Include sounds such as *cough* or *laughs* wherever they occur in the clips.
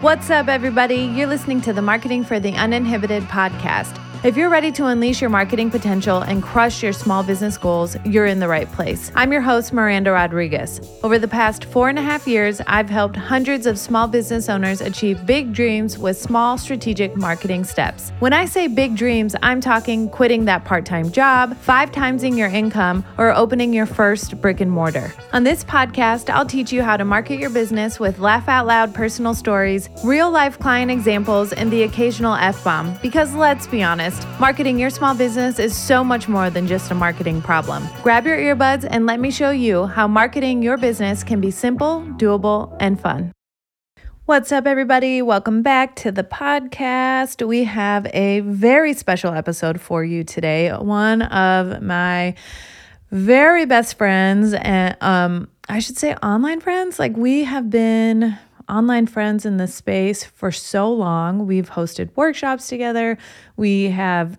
What's up, everybody? You're listening to the Marketing for the Uninhibited podcast. If you're ready to unleash your marketing potential and crush your small business goals, you're in the right place. I'm your host, Miranda Rodriguez. Over the past four and a half years, I've helped hundreds of small business owners achieve big dreams with small strategic marketing steps. When I say big dreams, I'm talking quitting that part time job, five timesing your income, or opening your first brick and mortar. On this podcast, I'll teach you how to market your business with laugh out loud personal stories, real life client examples, and the occasional F bomb. Because let's be honest, honest, marketing your small business is so much more than just a marketing problem. Grab your earbuds and let me show you how marketing your business can be simple, doable, and fun. What's up, everybody? Welcome back to the podcast. We have a very special episode for you today. One of my very best friends, and um, I should say online friends. Like, we have been online friends in this space for so long. We've hosted workshops together. We have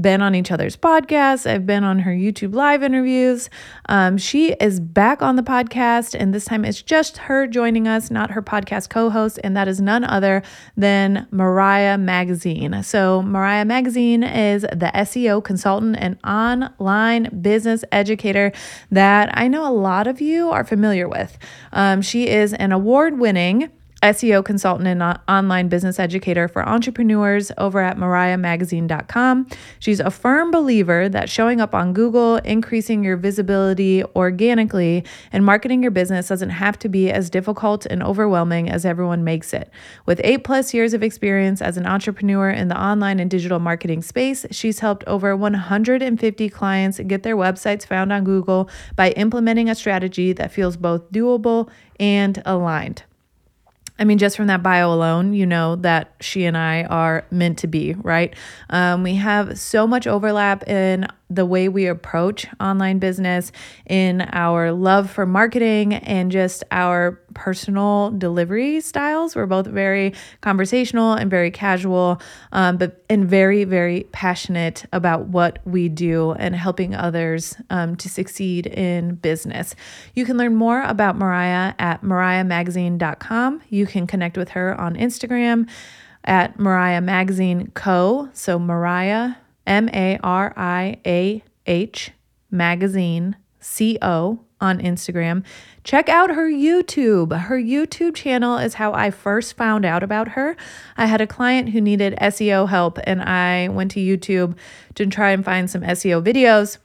been on each other's podcasts. I've been on her YouTube live interviews. Um, she is back on the podcast, and this time it's just her joining us, not her podcast co host, and that is none other than Mariah Magazine. So, Mariah Magazine is the SEO consultant and online business educator that I know a lot of you are familiar with. Um, she is an award winning SEO consultant and online business educator for entrepreneurs over at mariahmagazine.com. She's a firm believer that showing up on Google, increasing your visibility organically, and marketing your business doesn't have to be as difficult and overwhelming as everyone makes it. With eight plus years of experience as an entrepreneur in the online and digital marketing space, she's helped over 150 clients get their websites found on Google by implementing a strategy that feels both doable and aligned. I mean, just from that bio alone, you know that she and I are meant to be, right? Um, we have so much overlap in the way we approach online business, in our love for marketing, and just our personal delivery styles. We're both very conversational and very casual, um, but and very, very passionate about what we do and helping others um, to succeed in business. You can learn more about Mariah at mariahmagazine.com. You can connect with her on Instagram at Mariah Magazine Co. So Mariah M A R I A H magazine C O on Instagram. Check out her YouTube. Her YouTube channel is how I first found out about her. I had a client who needed SEO help, and I went to YouTube to try and find some SEO videos.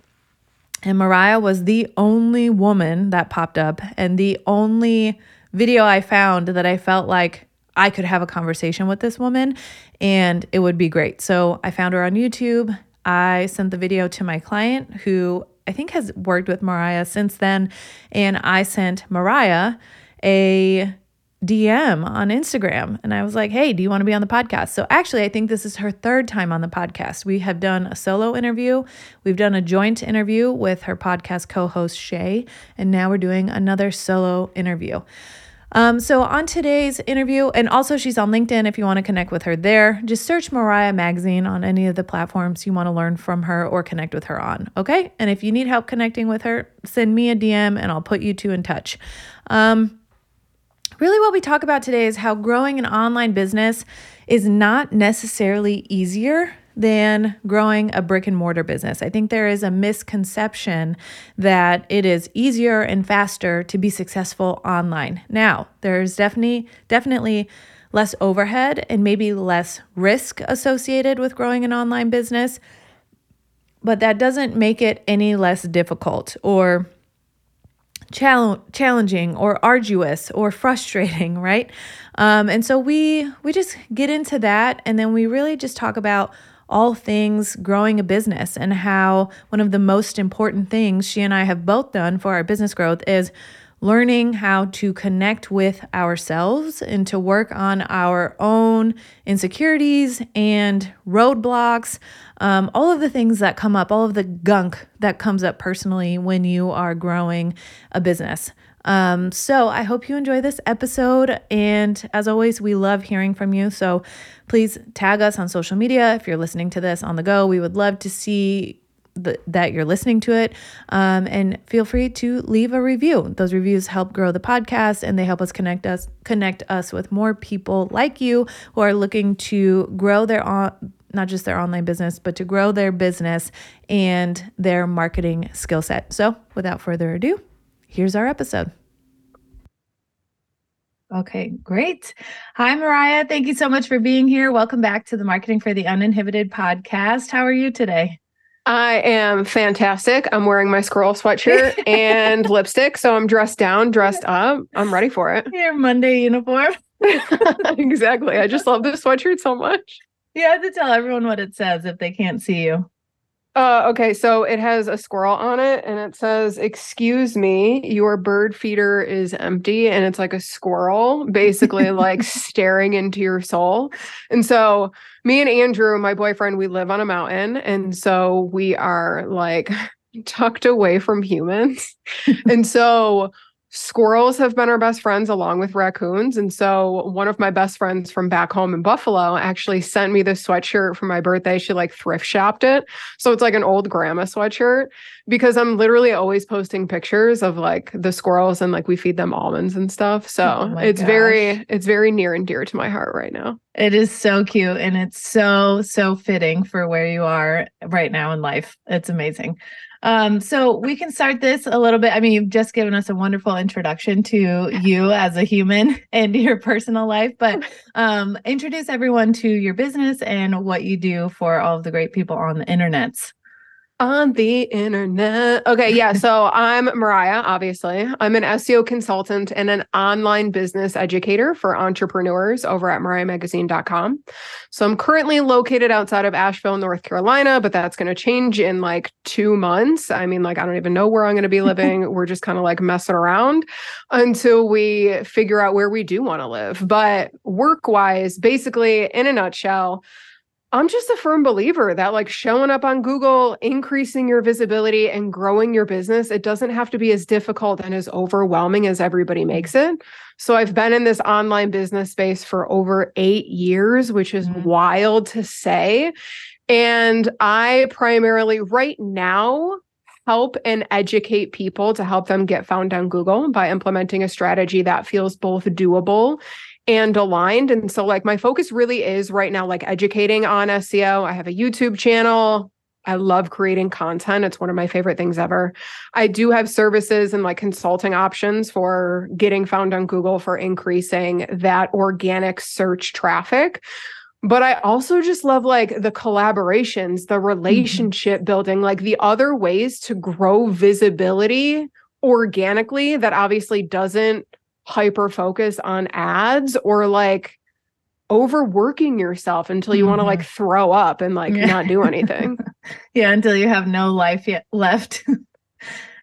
And Mariah was the only woman that popped up, and the only video I found that I felt like I could have a conversation with this woman and it would be great. So I found her on YouTube. I sent the video to my client who I think has worked with Mariah since then. And I sent Mariah a DM on Instagram. And I was like, hey, do you want to be on the podcast? So actually, I think this is her third time on the podcast. We have done a solo interview, we've done a joint interview with her podcast co host, Shay, and now we're doing another solo interview. Um, so, on today's interview, and also she's on LinkedIn if you want to connect with her there, just search Mariah Magazine on any of the platforms you want to learn from her or connect with her on. Okay. And if you need help connecting with her, send me a DM and I'll put you two in touch. Um, really, what we talk about today is how growing an online business is not necessarily easier than growing a brick and mortar business. I think there is a misconception that it is easier and faster to be successful online. Now, there's definitely definitely less overhead and maybe less risk associated with growing an online business, but that doesn't make it any less difficult or challenging or arduous or frustrating, *laughs* right? Um, and so we we just get into that, and then we really just talk about all things growing a business and how one of the most important things she and I have both done for our business growth is learning how to connect with ourselves and to work on our own insecurities and roadblocks, um, all of the things that come up, all of the gunk that comes up personally when you are growing a business. Um, so I hope you enjoy this episode. And as always, we love hearing from you. So please tag us on social media if you're listening to this on the go. We would love to see th- that you're listening to it. Um, and feel free to leave a review. Those reviews help grow the podcast and they help us connect us connect us with more people like you who are looking to grow their on not just their online business, but to grow their business and their marketing skill set. So, without further ado, here's our episode. Okay, great. Hi, Mariah. Thank you so much for being here. Welcome back to the Marketing for the Uninhibited podcast. How are you today? I am fantastic. I'm wearing my squirrel sweatshirt *laughs* and lipstick. So I'm dressed down, dressed up. I'm ready for it. Your Monday uniform. *laughs* *laughs* exactly. I just love this sweatshirt so much. You have to tell everyone what it says if they can't see you. Uh, okay, so it has a squirrel on it and it says, Excuse me, your bird feeder is empty. And it's like a squirrel basically like *laughs* staring into your soul. And so, me and Andrew, my boyfriend, we live on a mountain. And so, we are like *laughs* tucked away from humans. *laughs* and so, squirrels have been our best friends along with raccoons. And so one of my best friends from back home in Buffalo actually sent me this sweatshirt for my birthday. She like thrift shopped it. So it's like an old grandma sweatshirt because I'm literally always posting pictures of like the squirrels and like we feed them almonds and stuff. So oh it's gosh. very, it's very near and dear to my heart right now. It is so cute and it's so, so fitting for where you are right now in life. It's amazing. Um, so we can start this a little bit. I mean, you've just given us a wonderful introduction to you as a human *laughs* and your personal life, but um, introduce everyone to your business and what you do for all of the great people on the internets on the internet. Okay, yeah. So I'm Mariah, obviously. I'm an SEO consultant and an online business educator for entrepreneurs over at mariahmagazine.com. So I'm currently located outside of Asheville, North Carolina, but that's going to change in like two months. I mean, like, I don't even know where I'm going to be living. *laughs* We're just kind of like messing around until we figure out where we do want to live. But work wise, basically, in a nutshell, I'm just a firm believer that like showing up on Google, increasing your visibility and growing your business, it doesn't have to be as difficult and as overwhelming as everybody makes it. So I've been in this online business space for over 8 years, which is mm-hmm. wild to say. And I primarily right now help and educate people to help them get found on Google by implementing a strategy that feels both doable and aligned. And so, like, my focus really is right now, like, educating on SEO. I have a YouTube channel. I love creating content. It's one of my favorite things ever. I do have services and like consulting options for getting found on Google for increasing that organic search traffic. But I also just love like the collaborations, the mm-hmm. relationship mm-hmm. building, like the other ways to grow visibility organically that obviously doesn't hyper focus on ads or like overworking yourself until you mm-hmm. want to like throw up and like yeah. not do anything. *laughs* yeah, until you have no life yet *laughs* left.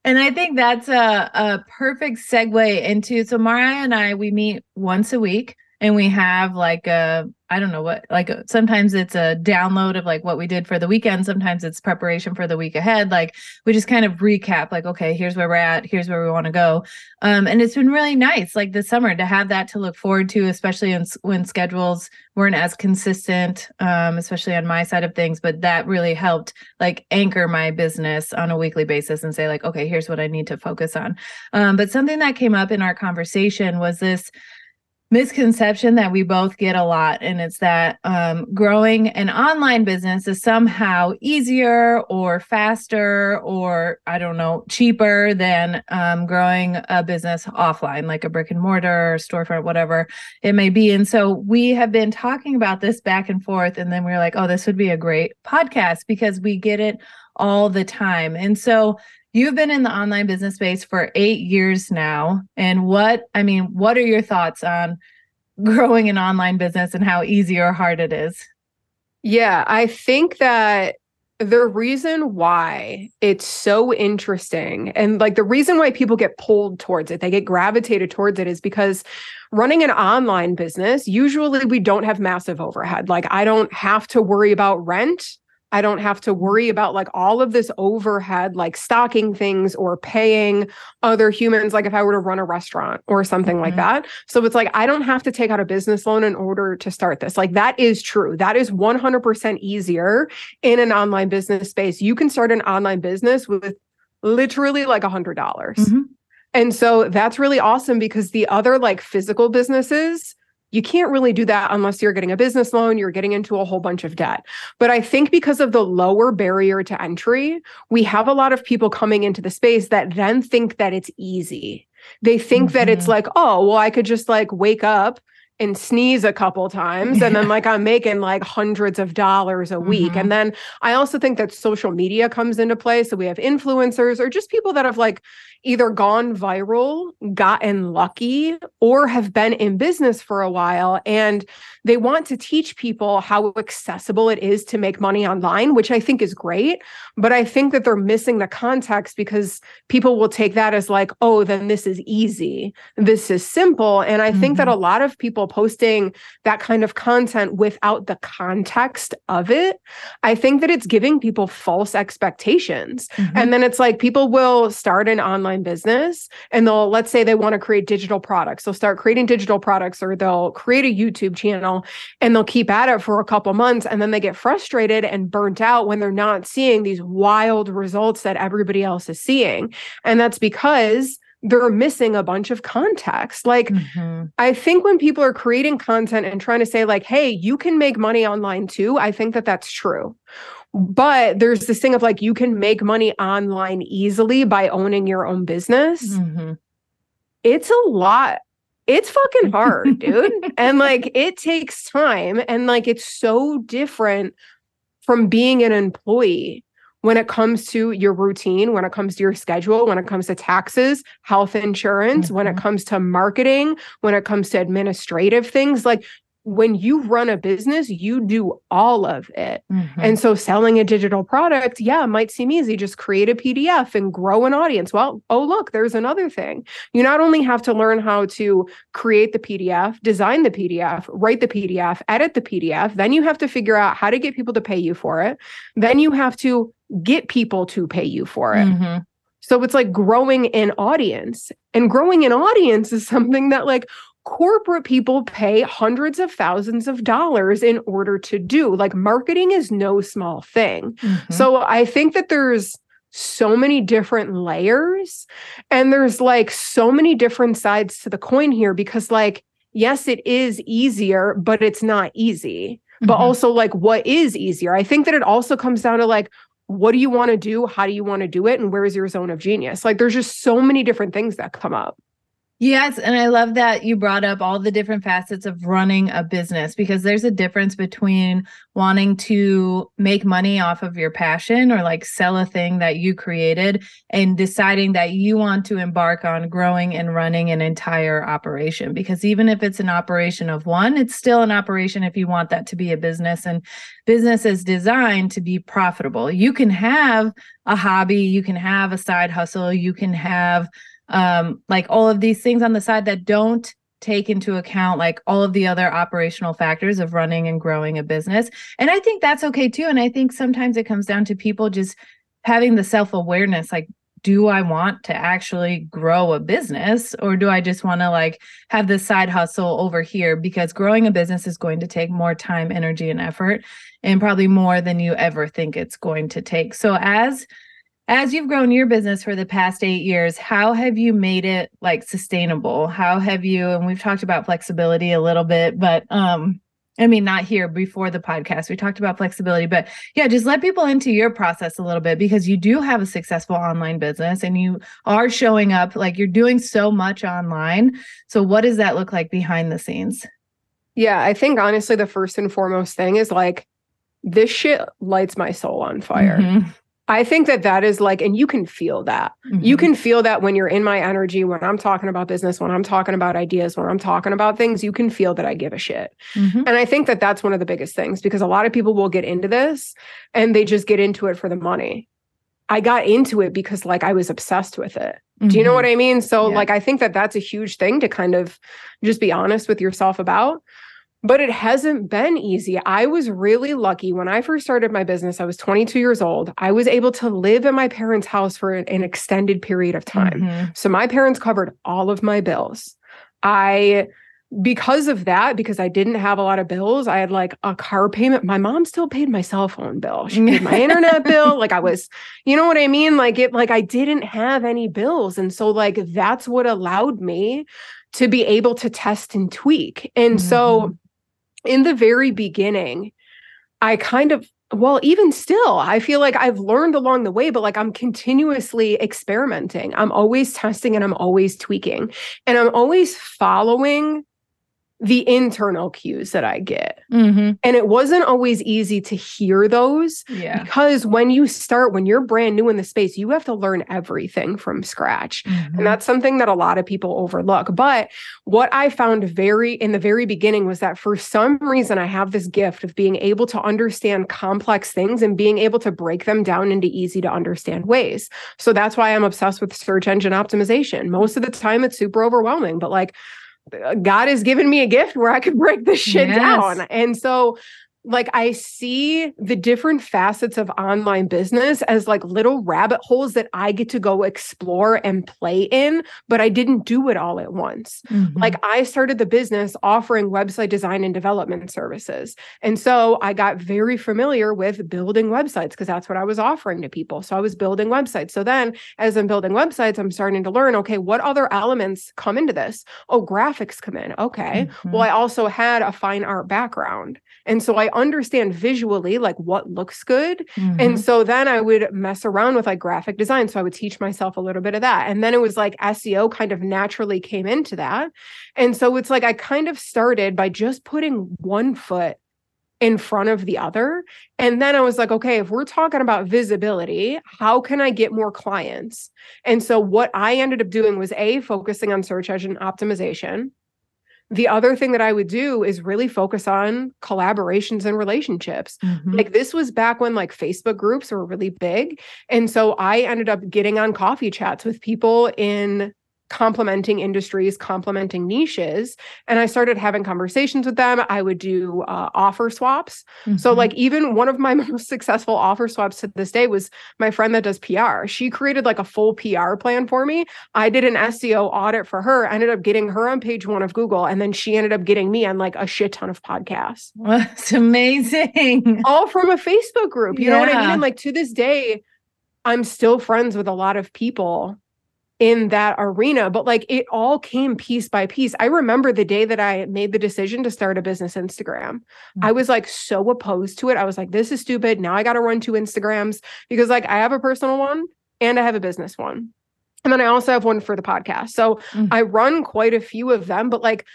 and I think that's a, a perfect segue into so Mariah and I we meet once a week and we have like a I don't know what like uh, sometimes it's a download of like what we did for the weekend. Sometimes it's preparation for the week ahead. Like we just kind of recap like okay here's where we're at. Here's where we want to go. Um and it's been really nice like this summer to have that to look forward to especially in, when schedules weren't as consistent um especially on my side of things. But that really helped like anchor my business on a weekly basis and say like okay here's what I need to focus on. Um but something that came up in our conversation was this misconception that we both get a lot and it's that um, growing an online business is somehow easier or faster or i don't know cheaper than um, growing a business offline like a brick and mortar or storefront whatever it may be. And so we have been talking about this back and forth and then we are like oh this would be a great podcast because we get it all the time. And so You've been in the online business space for eight years now. And what, I mean, what are your thoughts on *laughs* growing an online business and how easy or hard it is? Yeah, I think that the reason why it's so interesting and like the reason why people get pulled towards it, they get gravitated towards it is because running an online business, usually we don't have massive overhead. Like I don't have to worry about rent I don't have to worry about like all of this overhead, like stocking things or paying other humans, like if I were to run a restaurant or something mm-hmm. like that. So it's like, I don't have to take out a business loan in order to start this. Like that is true. That is 100% easier in an online business space. You can start an online business with literally like a hundred dollars. Mm-hmm. And so that's really awesome because the other like physical businesses, you can't really do that unless you're getting a business loan, you're getting into a whole bunch of debt. But I think because of the lower barrier to entry, we have a lot of people coming into the space that then think that it's easy. They think mm-hmm. that it's mm-hmm. like, oh, well, I could just like wake up and sneeze a couple times and then like I'm making like hundreds of dollars a week. Mm-hmm. And then I also think that social media comes into play. So we have influencers or just people that have like either gone viral, gotten lucky, or have been in business for a while. And they want to teach people how accessible it is to make money online, which I think is great. But I think that they're missing the context because people will take that as like, oh, then this is easy. This is simple. And I mm-hmm. think that a mm-hmm. lot of people posting that kind of content without the context of it, I think that it's giving people false expectations. Mm-hmm. And then it's like people will start an online online business and they'll let's say they want to create digital products they'll start creating digital products or they'll create a youtube channel and they'll keep at it for a couple months and then they get frustrated and burnt out when they're not seeing these wild results that everybody else is seeing and that's because they're missing a bunch of context. Like, mm-hmm. I think when people are creating content and trying to say, like, hey, you can make money online too, I think that that's true. But there's this thing of like, you can make money online easily by owning your own business. Mm-hmm. It's a lot. It's fucking hard, *laughs* dude. and like, it takes time. And like, it's so different from being an employee when it comes to your routine, when it comes to your schedule, when it comes to taxes, health insurance, mm-hmm. when it mm-hmm. comes to marketing, when it comes to administrative things, like when you run a business, you do all of it. Mm-hmm. And so selling a digital product, yeah, might seem easy. Just create a PDF and grow an audience. Well, oh, look, there's another thing. You not only have to learn how to create the PDF, design the PDF, write the PDF, edit the PDF, then you have to figure out how to get people to pay you for it. Then you have to get people to pay you for it. Mm-hmm. So it's like growing an audience. And growing an audience is something that like corporate people pay hundreds of thousands of dollars in order to do. Like marketing is no small thing. Mm-hmm. So I think that there's so many different layers and there's like so many different sides to the coin here because like yes it is easier but it's not easy mm-hmm. but also like what is easier i think that it also comes down to like what do you want to do how do you want to do it and where is your zone of genius like there's just so many different things that come up Yes, and I love that you brought up all the different facets of running a business because there's a difference between wanting to make money off of your passion or like sell a thing that you created and deciding that you want to embark on growing and running an entire operation because even if it's an operation of one, it's still an operation if you want that to be a business and business is designed to be profitable. You can have a hobby, you can have a side hustle, you can have um, like all of these things on the side that don't take into account like all of the other operational factors of running and growing a business. And I think that's okay too. And I think sometimes it comes down to people just having the self awareness like, do I want to actually grow a business or do I just want to like have this side hustle over here? Because growing a business is going to take more time, energy, and effort, and probably more than you ever think it's going to take. So, as as you've grown your business for the past eight years, how have you made it like sustainable? How have you, and we've talked about flexibility a little bit, but um, I mean, not here before the podcast. We talked about flexibility, but yeah, just let people into your process a little bit because you do have a successful online business and you are showing up like you're doing so much online. So, what does that look like behind the scenes? Yeah, I think honestly, the first and foremost thing is like this shit lights my soul on fire. Mm-hmm. I think that that is like, and you can feel that. Mm-hmm. You can feel that when you're in my energy, when I'm talking about business, when I'm talking about ideas, when I'm talking about things, you can feel that I give a shit. Mm-hmm. And I think that that's one of the biggest things because a lot of people will get into this and they just get into it for the money. I got into it because like I was obsessed with it. Mm-hmm. Do you know mm-hmm. what I mean? So, yeah. like, I think that that's a huge thing to kind of just be honest with yourself about. But it hasn't been easy. I was really lucky when I first started my business. I was 22 years old. I was able to live in my parents' house for an extended period of time. Mm-hmm. So my parents covered all of my bills. I because of that, because I didn't have a lot of bills, I had like a car payment. My mom still paid my cell phone bill. She paid my *laughs* internet bill. Like I was, you know what I mean? Like it, like I didn't have any bills. And so, like, that's what allowed me to be able to test and tweak. And mm-hmm. so, in the very beginning, I kind of well, even still, I feel like I've learned along the way, but like I'm continuously experimenting. I'm always testing and I'm always tweaking. And I'm always following the internal cues that I get. Mm-hmm. And it wasn't always easy to hear those yeah. because when you start, when you're brand new in the space, you have to learn everything from scratch. Mm-hmm. And that's something that a lot of people overlook. But what I found very in the very beginning was that for some reason, I have this gift of being able to understand complex things and being able to break them down into easy to understand ways. So that's why I'm obsessed with search engine optimization. Most of the time, it's super overwhelming, but like, God has given me a gift where I could break this shit yes. down. And so like I see the different facets of online business as like little rabbit holes that I get to go explore and play in, but I didn't do it all at once. Mm-hmm. Like I started the business offering website design and development services. And so I got very familiar with building websites because that's what I was offering to people. So I was building websites. So then as I'm building websites, I'm starting to learn, okay, what other elements come into this? Oh, graphics come in. Okay. Mm-hmm. Well, I also had a fine art background. And so I understand visually like what looks good. Mm-hmm. And so then I would mess around with like graphic design. So I would teach myself a little bit of that. And then it was like SEO kind of naturally came into that. And so it's like I kind of started by just putting one foot in front of the other. And then I was like, okay, if we're talking about visibility, how can I get more clients? And so what I ended up doing was A, focusing on search engine optimization. The other thing that I would do is really focus on collaborations and relationships. Mm-hmm. Like this was back when like Facebook groups were really big. And so I ended up getting on coffee chats with people in complementing industries, complementing niches. And I started having conversations with them. I would do uh, offer swaps. Mm-hmm. So, like, even one of my *laughs* most successful offer swaps to this day was my friend that does PR. She created like a full PR plan for me. I did an SEO audit for her, I ended up getting her on page one of Google. And then she ended up getting me on like a shit ton of podcasts. *laughs* That's amazing. All from a Facebook group. You yeah. know what I mean? And like to this day, I'm still friends with a lot of people in that arena but like it all came piece by piece i remember the day that i made the decision to start a business instagram mm-hmm. i was like so opposed to it i was like this is stupid now i got to run two instagrams because like i have a personal one and i have a business one and then i also have one for the podcast so mm-hmm. i run quite a few of them but like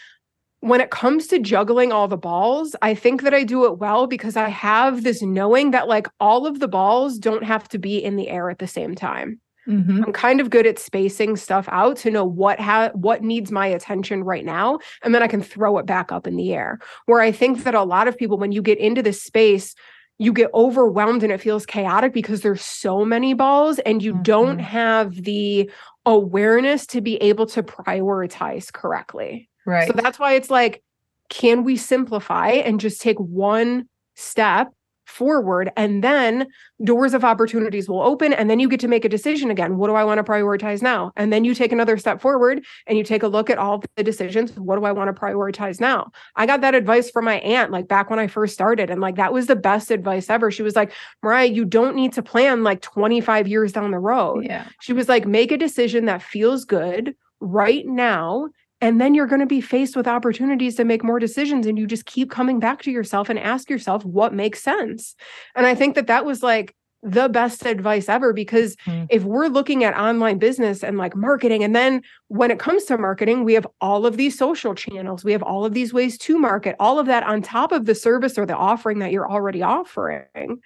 when it comes to juggling all the balls, I think that I do it well because I have this knowing that like all of the balls don't have to be in the air at the same time. Mm-hmm. I'm kind of good at spacing stuff out to know what ha- what needs my attention right now and then I can throw it back up in the air. Where I think that a lot of people when you get into this space you get overwhelmed and it feels chaotic because there's so many balls and you mm-hmm. don't have the awareness to be able to prioritize correctly. Right. So that's why it's like can we simplify and just take one step forward and then doors of opportunities will open and then you get to make a decision again. What do i want to prioritize now? And then you take another step forward and you take a look at all the decisions. What do i want to prioritize now? I got that advice from my aunt like back when i first started and like that was the best advice ever. She was like mariah you don't need to plan like 25 years down the road. Yeah. She was like make a decision that feels good right now and then you're going to be faced with opportunities to make more decisions. And you just keep coming back to yourself and ask yourself what makes sense. And I think that that was like the best advice ever because mm. if we're looking at online business and like marketing, and then when it comes to marketing, we have all of these social channels, we have all of these ways to market, all of that on top of the service or the offering that you're already offering.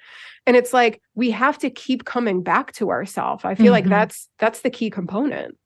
And it's like we have to keep coming back to ourselves. I feel mm-hmm. like that's that's the key component.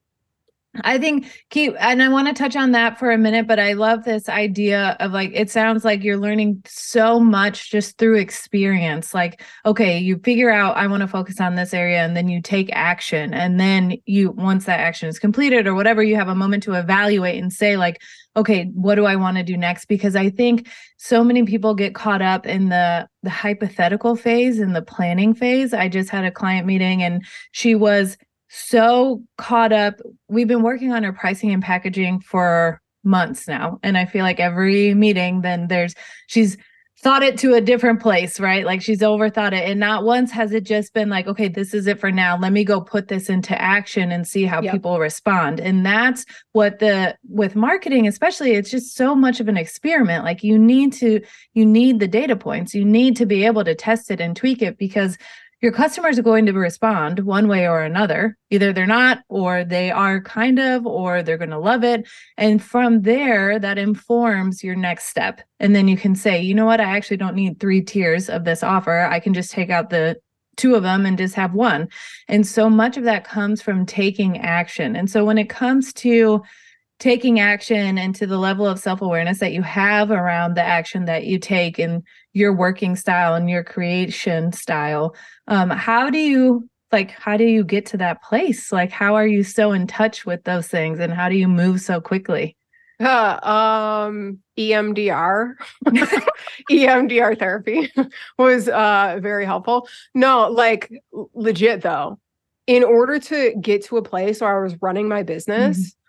I think keep and I want to touch on that for a minute, but I love this idea of like it sounds like you're learning so much just through experience. Like, okay, you figure out I want to focus on this area and then you take action. And then you once that action is completed or whatever, you have a moment to evaluate and say, like, okay, what do I want to do next? Because I think so many people get caught up in the the hypothetical phase and the planning phase. I just had a client meeting and she was so caught up. We've been working on her pricing and packaging for months now. And I feel like every meeting, then there's she's thought it to a different place, right? Like she's overthought it. And not once has it just been like, okay, this is it for now. Let me go put this into action and see how yep. people respond. And that's what the with marketing, especially, it's just so much of an experiment. Like you need to, you need the data points. You need to be able to test it and tweak it because your customers are going to respond one way or another. Either they're not, or they are kind of, or they're going to love it. And from there, that informs your next step. And then you can say, you know what? I actually don't need three tiers of this offer. I can just take out the two of them and just have one. And so much of that comes from taking action. And so when it comes to taking action and to the level of self-awareness that you have around the action that you take and your working style and your creation style um how do you like how do you get to that place? Like how are you so in touch with those things and how do you move so quickly? Uh, um emdr *laughs* emdr therapy *laughs* was uh very helpful. No like legit though in order to get to a place where i was running my business mm-hmm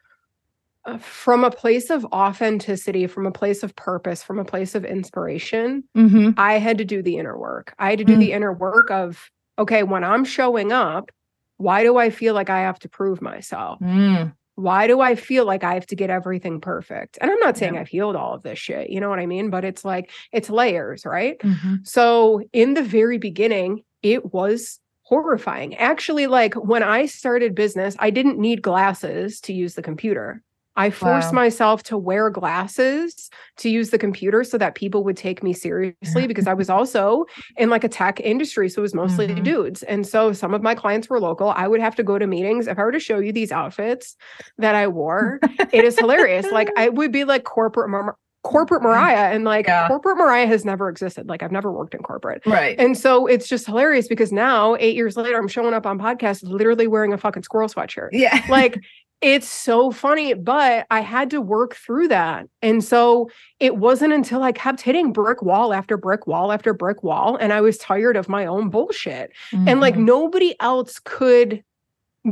from a place of authenticity, from a place of purpose, from a place of inspiration, mm-hmm. I had to do the inner work. I had to do mm-hmm. the inner work of, okay, when I'm showing up, why do I feel like I have to prove myself? Mm. Why do I feel like I have to get everything perfect? And I'm not saying yeah. I've healed all of this shit, you know what I mean? But it's like, it's layers, right? Mm-hmm. So in the very beginning, it was horrifying. Actually, like when I started business, I didn't need glasses to use the computer. I forced wow. myself to wear glasses to use the computer so that people would take me seriously because I was *laughs* also in like a tech industry. So it was mostly mm-hmm. dudes. And so some of my clients were local. I would have to go to meetings. If I were to show you these outfits that I wore, it is hilarious. Like I would be like corporate Mar- corporate Mariah and like yeah. corporate Mariah has never existed. Like I've never worked in corporate. Right. And so it's just hilarious because now, eight years later, I'm showing up on podcasts literally wearing a fucking squirrel sweatshirt. Yeah. Like it's so funny, but I had to work through that. And so it wasn't until I kept hitting brick wall after brick wall after brick wall and I was tired of my own bullshit. Mm-hmm. And like mm-hmm. nobody else could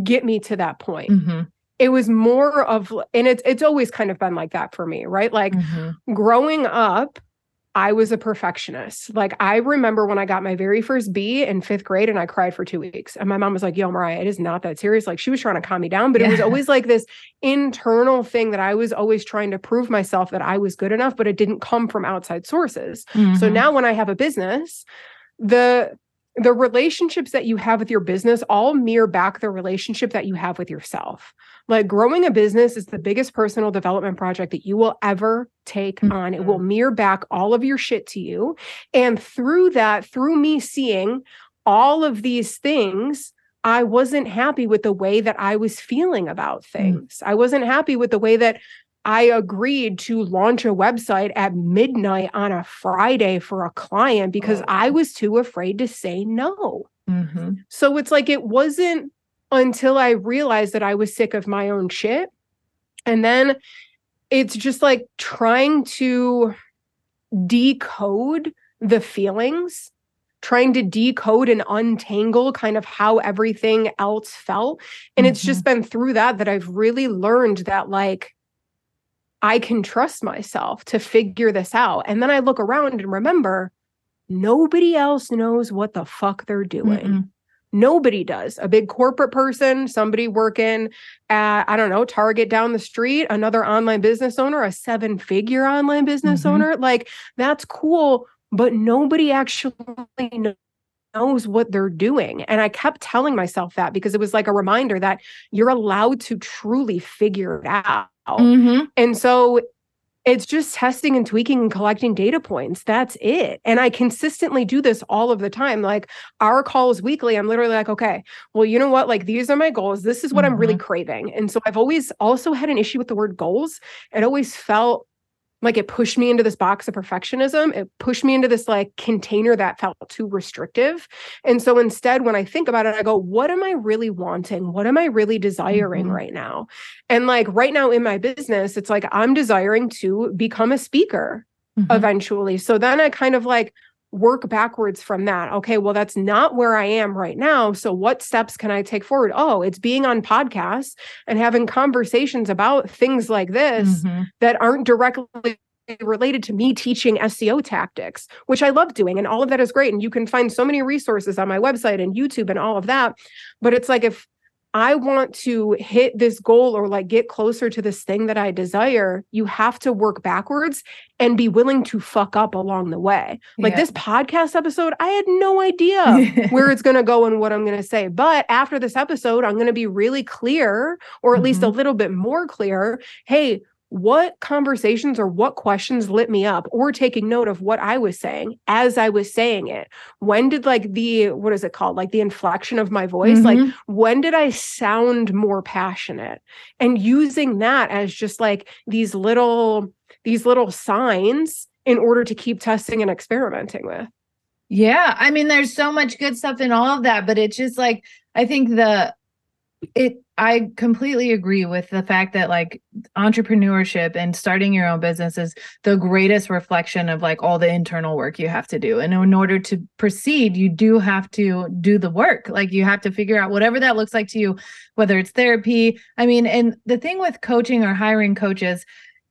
get me to that point. Mm-hmm. It was more of and it's it's always kind of been like that for me, right? Like mm-hmm. growing up, I was a perfectionist. Like I remember when I got my very first B in fifth grade and I cried for two weeks. And my mom was like, yo, Mariah, it is not that serious. Like she was trying to calm me down, but yeah. it was always like this internal thing that I was always trying to prove myself that I was good enough, but it didn't come from outside sources. Mm-hmm. So now when I have a business, the the relationships that you have with your business all mirror back the relationship that you have with yourself. Like growing a business is the biggest personal development project that you will ever take mm-hmm. on. It will mm-hmm. mirror back all of your shit to you. And through that, through me seeing all of these things, I wasn't happy with the way that I was feeling about mm. things. Mm. I wasn't happy with the way that I agreed to launch a website at midnight on a Friday for a client because oh. I was too afraid to say no. Mm-hmm. So it's like it wasn't until I realized that I was sick of my own shit. And then it's just like trying to decode the feelings, trying to decode and untangle kind of how everything else felt. And mm-hmm. it's just mm-hmm. been through that that I've really learned that, like, I can trust myself to figure this out. And then I look around and remember nobody else knows what the fuck they're doing. Mm-mm. Nobody does. A big corporate person, somebody working at, I don't know, Target down the street, another online business owner, a seven figure online business mm-hmm. owner. Like, that's cool, but nobody actually knows what they're doing. And I kept telling myself that because it was like a reminder that you're allowed to truly figure it out. Mm-hmm. And so it's just testing and tweaking and collecting data points. That's it. And I consistently do this all of the time. Like our calls weekly, I'm literally like, okay, well, you know what? Like these are my goals. This is what mm-hmm. I'm really mm-hmm. craving. And so I've always also had an issue with the word goals. It always felt like it pushed me into this box of perfectionism. It pushed me into this like container that felt too restrictive. And so instead, when I think about it, I go, what am I really wanting? What am I really desiring Mhm. right now? And like right now in my business, it's like I'm desiring to become a speaker Mhm. eventually. So then I kind of like work backwards from that. Okay, well, that's not where I am right now. So what steps can I take forward? Oh, it's being on podcasts and having conversations about things like this Mhm. that aren't directly related to me teaching SEO tactics, which I love doing. And all of that is great. And you can find so many resources on my website and YouTube and all of that. But it's like if I want to hit this goal or like get closer to this thing that I desire, you have to work backwards and be willing to fuck up along the way. Like Yeah. this podcast episode, I had no idea *laughs* where it's going to go and what I'm going to say. But after this episode, I'm going to be really clear, or at least a mm-hmm. little bit more clear. Hey, what conversations or what questions lit me up, or taking note of what I was saying as I was saying it? When did like the, what is it called? Like the inflection of my voice, like Mhm. when did I sound more passionate? And using that as just like these little, these little signs in order to keep testing and experimenting with. Yeah, I mean, there's so much good stuff in all of that, but it's just like I think the it. I completely agree with the fact that like entrepreneurship and starting your own business is the greatest reflection of like all the internal work you have to do. And in order to proceed, you do have to do the work. Like you have to figure out whatever that looks like to you, whether it's therapy. I mean, and the thing with coaching or hiring coaches,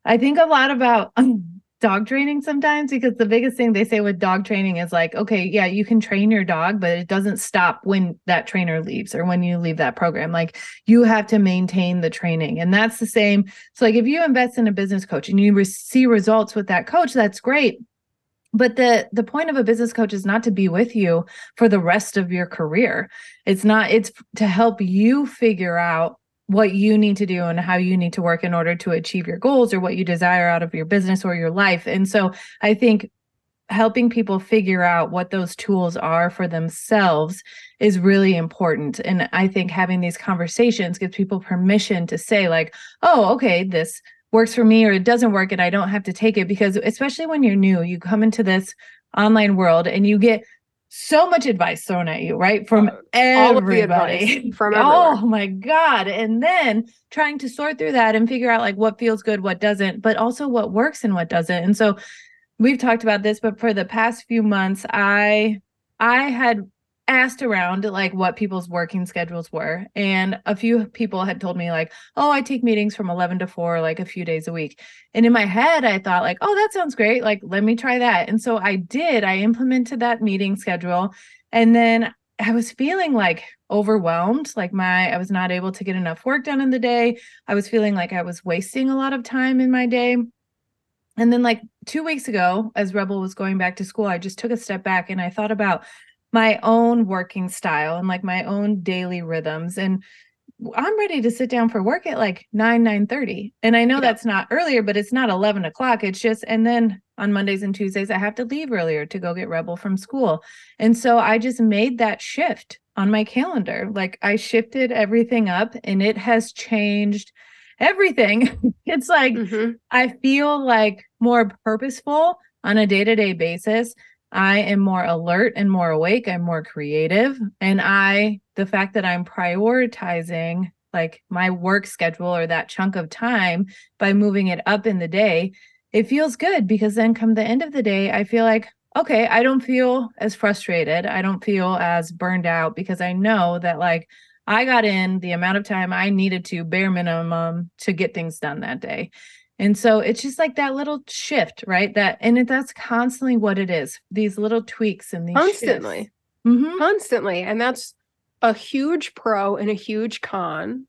I think a lot about *laughs* dog training sometimes because the biggest thing they say with dog training is like, okay, yeah, you can train your dog, but it doesn't stop when that trainer leaves or when you leave that program. Like you have to maintain the training. And that's the same. So like if you invest in a business coach and you re- see results with that coach, that's great. But the the point of a business coach is not to be with you for the rest of your career. It's not it's to help you figure out what you need to do and how you need to work in order to achieve your goals or what you desire out of your business or your life. And so I think helping people figure out what those tools are for themselves is really important. And I think having these conversations gives people permission to say, like, oh, okay, this works for me or it doesn't work and I don't have to take it. Because especially when you're new, you come into this online world and you get so much advice thrown at you, right? From uh, the everybody. *laughs* from Oh my God. And then trying to sort through that and figure out like what feels good, what doesn't, but also what works and what doesn't. And so we've talked about this, but for the past few months, I I had asked around like what people's working schedules were. And a few people had told me like, oh, I take meetings from 11 to 4, like a few days a week. And in my head, I thought like, oh, that sounds great. Like, let me try that. And so I did. I implemented that meeting schedule. And then I was feeling like overwhelmed. Like my, I was not able to get enough work done in the day. I was feeling like I was wasting a lot of time in my day. And then, like two weeks ago, as Rebel was going back to school, I just took a step back and I thought about my own working style and like my own daily rhythms. And I'm ready to sit down for work at like 9, 9 30. And I know Yeah. that's not earlier, but it's not 11 o'clock. It's just, and then on Mondays and Tuesdays, I have to leave earlier to go get Rebel from school. And so I just made that shift on my calendar. Like I shifted everything up and it has changed everything. *laughs* it's like, Mhm. I feel like more purposeful on a day to day basis. I am more alert and more awake. I'm more creative. And I, the fact that I'm prioritizing like my work schedule or that chunk of time by moving it up in the day, it feels good because then come the end of the day, I feel like, okay, I don't feel as frustrated. I don't feel as burned out because I know that like I got in the amount of time I needed to bare minimum to get things done that day. And so it's just like that little shift, right? That and it, that's constantly what it is. These little tweaks and these Constantly. hmm Constantly. And that's a huge pro and a huge con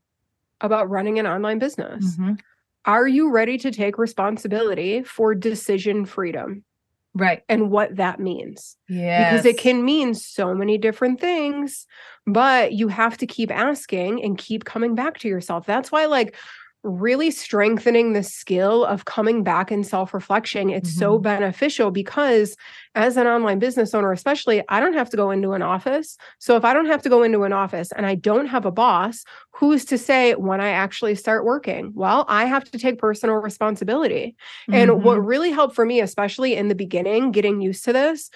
about running an online business. hmm Are you ready to take responsibility for decision freedom Right. and what that means? Yeah. Because it can mean so many different things, but you have to keep asking and keep coming back to yourself. That's why, like, really strengthening the skill of coming back and self-reflection it's mm-hmm. so beneficial because as an online business owner especially i don't have to go into an office so if i don't have to go into an office and i don't have a boss who's to say when i actually start working well i have to take personal responsibility mm-hmm. and what mm-hmm. really helped for me especially in the beginning getting used to this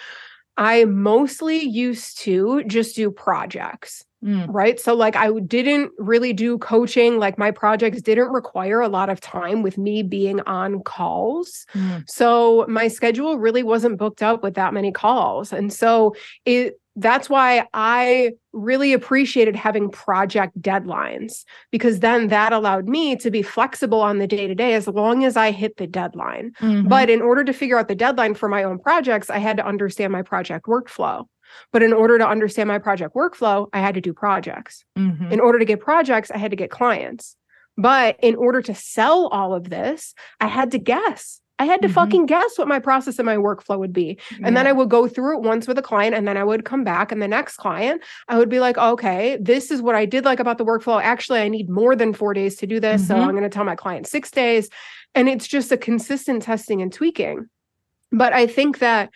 I mostly used to just do projects. Mm. Right. So, like, I didn't really do coaching. Like, my projects didn't require a lot of time with me being on calls. Mm. So, my schedule really wasn't booked up with that many calls. And so, it, that's why I really appreciated having project deadlines because then that allowed me to be flexible on the day to day as long as I hit the deadline. Mm-hmm. But in order to figure out the deadline for my own projects, I had to understand my project workflow. But in order to understand my project workflow, I had to do projects. Mm-hmm. In order to get projects, I had to get clients. But in order to sell all of this, I had to guess. I had to mm-hmm. fucking guess what my process and my workflow would be. And yeah. then I would go through it once with a client and then I would come back and the next client, I would be like, okay, this is what I did like about the workflow. Actually, I need more than four days to do this. Mm-hmm. So I'm going to tell my client six days. And it's just a consistent testing and tweaking. But I think that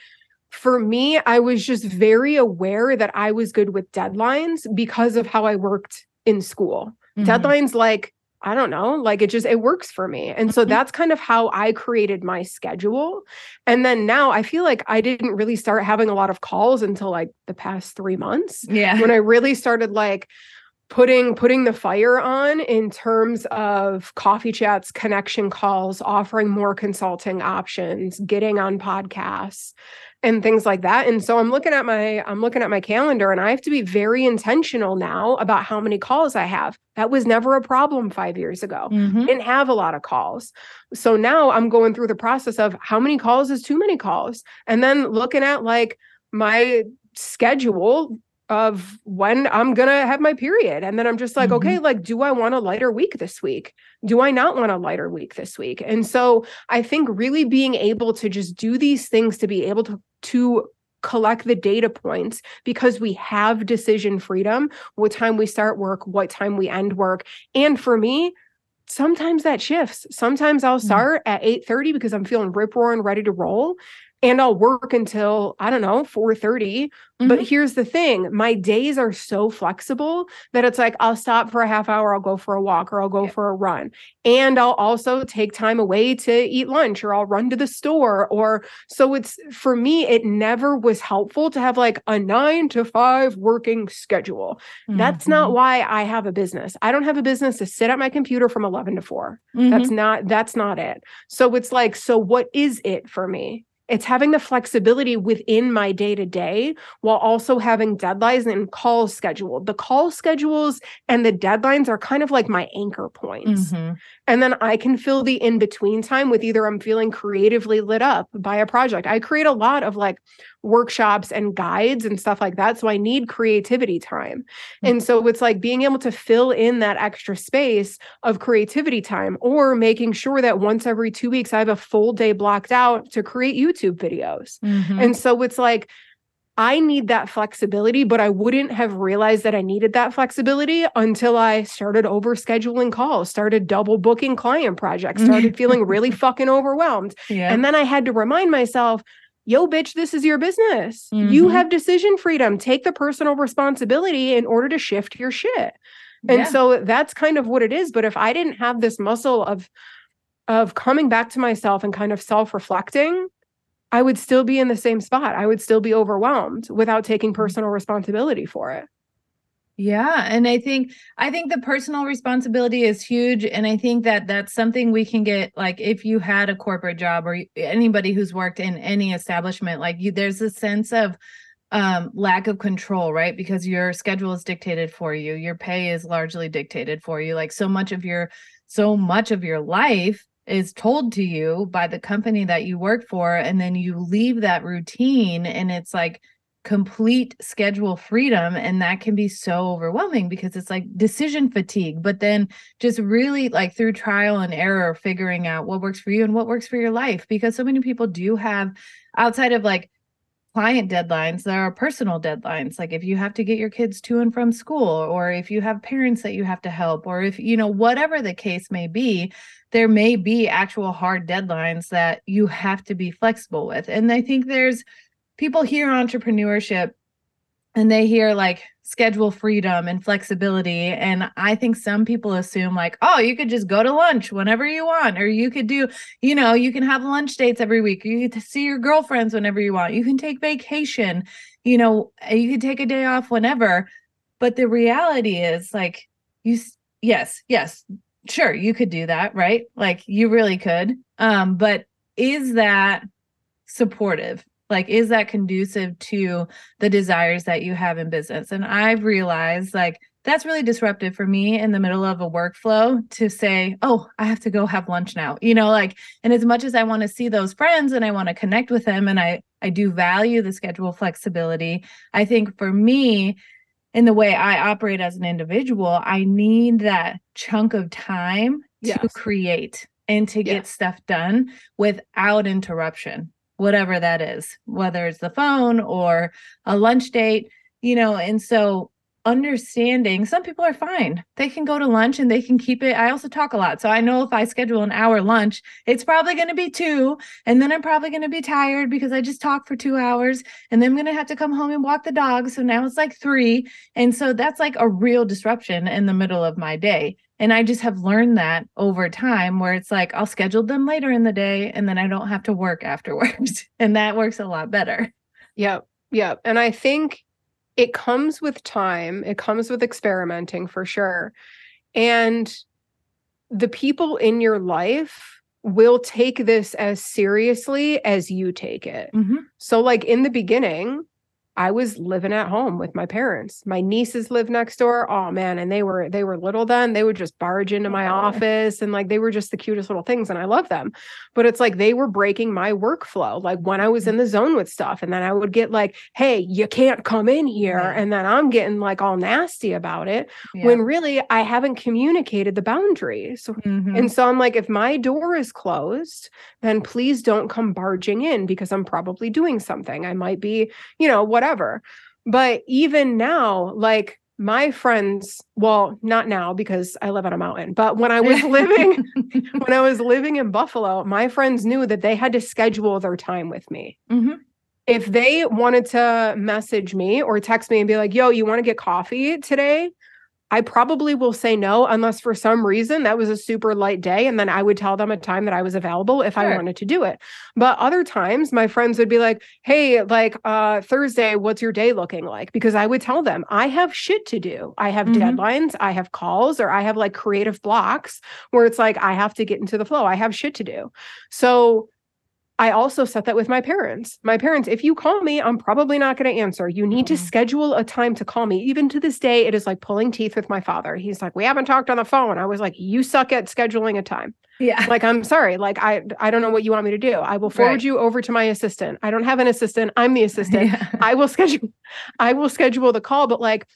for me, I was just very aware that I was good with deadlines because of how I worked in school. Mm-hmm. Deadlines like I don't know, like it just it works for me. And so mm-hmm. that's kind of how I created my schedule. And then now I feel like I didn't really start having a lot of calls until like the past 3 months. Yeah. When I really started like putting putting the fire on in terms of coffee chats, connection calls, offering more consulting options, getting on podcasts and things like that. And so I'm looking at my I'm looking at my calendar and I have to be very intentional now about how many calls I have. That was never a problem 5 years ago. Mm-hmm. Didn't have a lot of calls. So now I'm going through the process of how many calls is too many calls and then looking at like my schedule of when I'm gonna have my period. And then I'm just like, mm-hmm. okay, like, do I want a lighter week this week? Do I not want a lighter week this week? And so I think really being able to just do these things to be able to to collect the data points because we have decision freedom what time we start work what time we end work and for me sometimes that shifts sometimes i'll mm. start mm. at 8 30 because i'm feeling rip roaring ready to roll and I'll work until I don't know 4:30 mm-hmm. but here's the thing my days are so flexible that it's like I'll stop for a half hour I'll go for a walk or I'll go yeah. for a run and I'll also take time away to eat lunch or I'll run to the store or so it's for me it never was helpful to have like a 9 to 5 working schedule mm-hmm. that's not mm-hmm. why I have a business I don't have a business to sit at my computer from 11 to 4 mm-hmm. that's not that's not it so it's like so what is it for me it's having the flexibility within my day to day while also having deadlines and calls scheduled. The call schedules and the deadlines are kind of like my anchor points. Mm-hmm. And then I can fill the in between time with either I'm feeling creatively lit up by a project. I create a lot of like workshops and guides and stuff like that. So I need creativity time. Mm-hmm. And so it's like being able to fill in that extra space of creativity time or making sure that once every two weeks I have a full day blocked out to create YouTube videos. Mm-hmm. And so it's like, I need that flexibility, but I wouldn't have realized that I needed that flexibility until I started over scheduling calls, started double booking client projects, *laughs* started feeling really fucking overwhelmed. Yeah. And then I had to remind myself, yo, bitch, this is your business. Mm-hmm. You have decision freedom. Take the personal responsibility in order to shift your shit. And yeah. so that's kind of what it is. But if I didn't have this muscle of of coming back to myself and kind of self-reflecting, I would still be in the same spot. I would still be overwhelmed without taking mm-hmm. personal responsibility for it. Yeah, and I think I think the personal responsibility is huge and I think that that's something we can get like if you had a corporate job or anybody who's worked in any establishment like you there's a sense of um lack of control, right? Because your schedule is dictated for you. Your pay is largely dictated for you. Like so much of your so much of your life is told to you by the company that you work for and then you leave that routine and it's like complete schedule freedom and that can be so overwhelming because it's like decision fatigue but then just really like through trial and error figuring out what works for you and what works for your life because so many people do have outside of like client deadlines there are personal deadlines. Like if you have to get your kids to and from school or if you have parents that you have to help or if you know whatever the case may be there may be actual hard deadlines that you have to be flexible with. And i think there's people hear entrepreneurship and they hear like schedule freedom and flexibility and i think some people assume like oh you could just go to lunch whenever you want or you could do you know you can have lunch dates every week. You can see your girlfriends whenever you want. You can take vacation you know you can take a day off whenever. But the reality is like you yes yes sure you could do that right? Like you really could. Um but is that supportive like is that conducive to the desires that you have in business? And i've realized like that's really disruptive for me in the middle of a workflow to say oh i have to go have lunch now you know like and as much as i want to see those friends and i want to connect with them and i i do value the schedule flexibility i think for me in the way i operate as an individual i need that chunk of time yes. to create and to get stuff done without interruption whatever that is, whether it's the phone or a lunch date, you know, and so understanding some people are fine. They can go to lunch and they can keep it. I also talk a lot. So I know if I schedule an hour lunch, it's probably going to be two. And then I'm probably going to be tired because I just talk for two hours. And then I'm going to have to come home and walk the dog. So now it's like three. And so that's like a real disruption in the middle of my day. And I just have learned that over time where it's like I'll schedule them later in the day and then I don't have to work afterwards. *laughs* and that works a lot better. Yep. Yep. And I think it comes with time, it comes with experimenting for sure. And the people in your life will take this as seriously as you take it. Mm-hmm. So, like in the beginning, I was living at home with my parents. My nieces live next door. Oh man, and they were they were little then. They would just barge into my office and like they were just the cutest little things and I love them. But it's like they were breaking my workflow. Like when I was in the zone with stuff and then I would get like, "Hey, you can't come in here." Yeah. And then I'm getting like all nasty about it yeah. when really I haven't communicated the boundaries. Mm-hmm. And so I'm like if my door is closed, then please don't come barging in because I'm probably doing something. I might be, you know, what whatever. But even now, like my friends, well, not now because I live on a mountain, but when I was *laughs* living when I was living in Buffalo, my friends knew that they had to schedule their time with me. Mm-hmm. If they wanted to message me or text me and be like, "Yo, you want to get coffee today?" I probably will say no unless for some reason that was a super light day. And then I would tell them a time that I was available if sure. I wanted to do it. But other times my friends would be like, Hey, like uh Thursday, what's your day looking like? Because I would tell them I have shit to do. I have mm-hmm. deadlines, I have calls, or I have like creative blocks where it's like I have to get into the flow. I have shit to do. So I also set that with my parents. My parents, if you call me, I'm probably not going to answer. You need mm-hmm. to schedule a time to call me. Even to this day, it is like pulling teeth with my father. He's like, "We haven't talked on the phone." I was like, "You suck at scheduling a time." Yeah. Like, I'm sorry. Like, I I don't know what you want me to do. I will forward right. you over to my assistant. I don't have an assistant. I'm the assistant. Yeah. I will schedule I will schedule the call, but like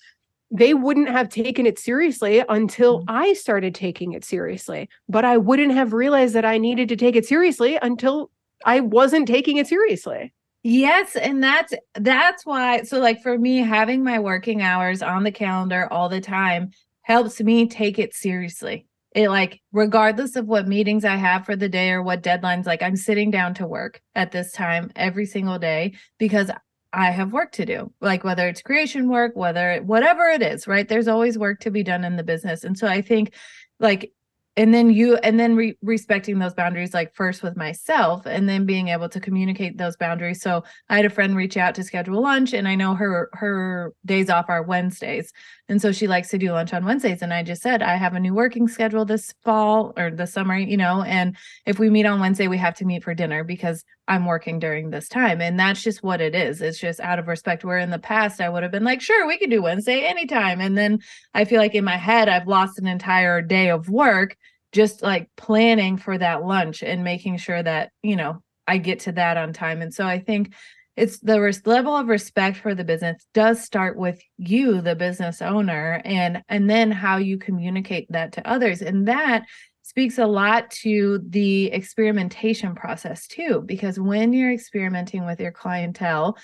they wouldn't have taken it seriously until mm-hmm. I started taking it seriously. But I wouldn't have realized that I needed to take it seriously until I wasn't taking it seriously. Yes, and that's that's why so like for me having my working hours on the calendar all the time helps me take it seriously. It like regardless of what meetings I have for the day or what deadlines like I'm sitting down to work at this time every single day because I have work to do. Like whether it's creation work, whether whatever it is, right? There's always work to be done in the business. And so I think like and then you and then re- respecting those boundaries like first with myself and then being able to communicate those boundaries. So i had a friend reach out to schedule lunch and i know her her days off are wednesdays. And so she likes to do lunch on wednesdays and i just said i have a new working schedule this fall or the summer you know and if we meet on wednesday we have to meet for dinner because i'm working during this time. And that's just what it is. It's just out of respect where in the past i would have been like sure we could do wednesday anytime. And then i feel like in my head i've lost an entire day of work just like planning for that lunch and making sure that you know i get to that on time. And so i think it's the res- level of respect for the business does start with you the business owner and and then how you communicate that to others. And that speaks a lot to the experimentation process too because when you're experimenting with your clientele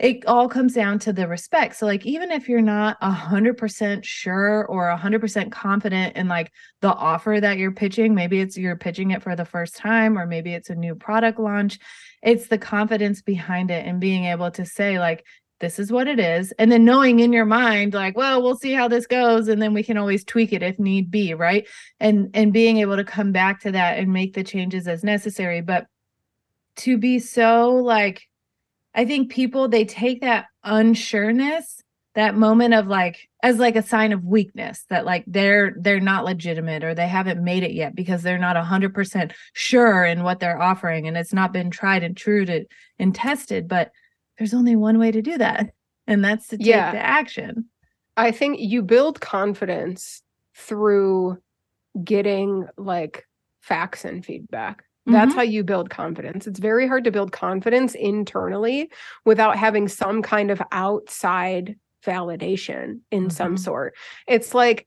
it all comes down to the respect. So like even if you're not a hundred percent sure or a hundred percent confident in like the offer that you're pitching maybe it's you're pitching it for the first time or maybe it's a new product launch it's the confidence behind it and being able to say like this is what it is and then knowing in your mind like well we'll see how this goes and then we can always tweak it if need be right? And and being able to come back to that and make the changes as necessary. But to be so like i think people they take that unsureness that moment of like as like a sign of weakness that like they're they're not legitimate or they haven't made it yet because they're not 100% sure in what they're offering and it's not been tried and true to and tested but there's only one way to do that and that's to take Yeah. the action I think you build confidence through getting like facts and feedback. That's Mhm. how you build confidence. It's very hard to build confidence internally without having some kind of outside validation in some Mhm. sort. It's like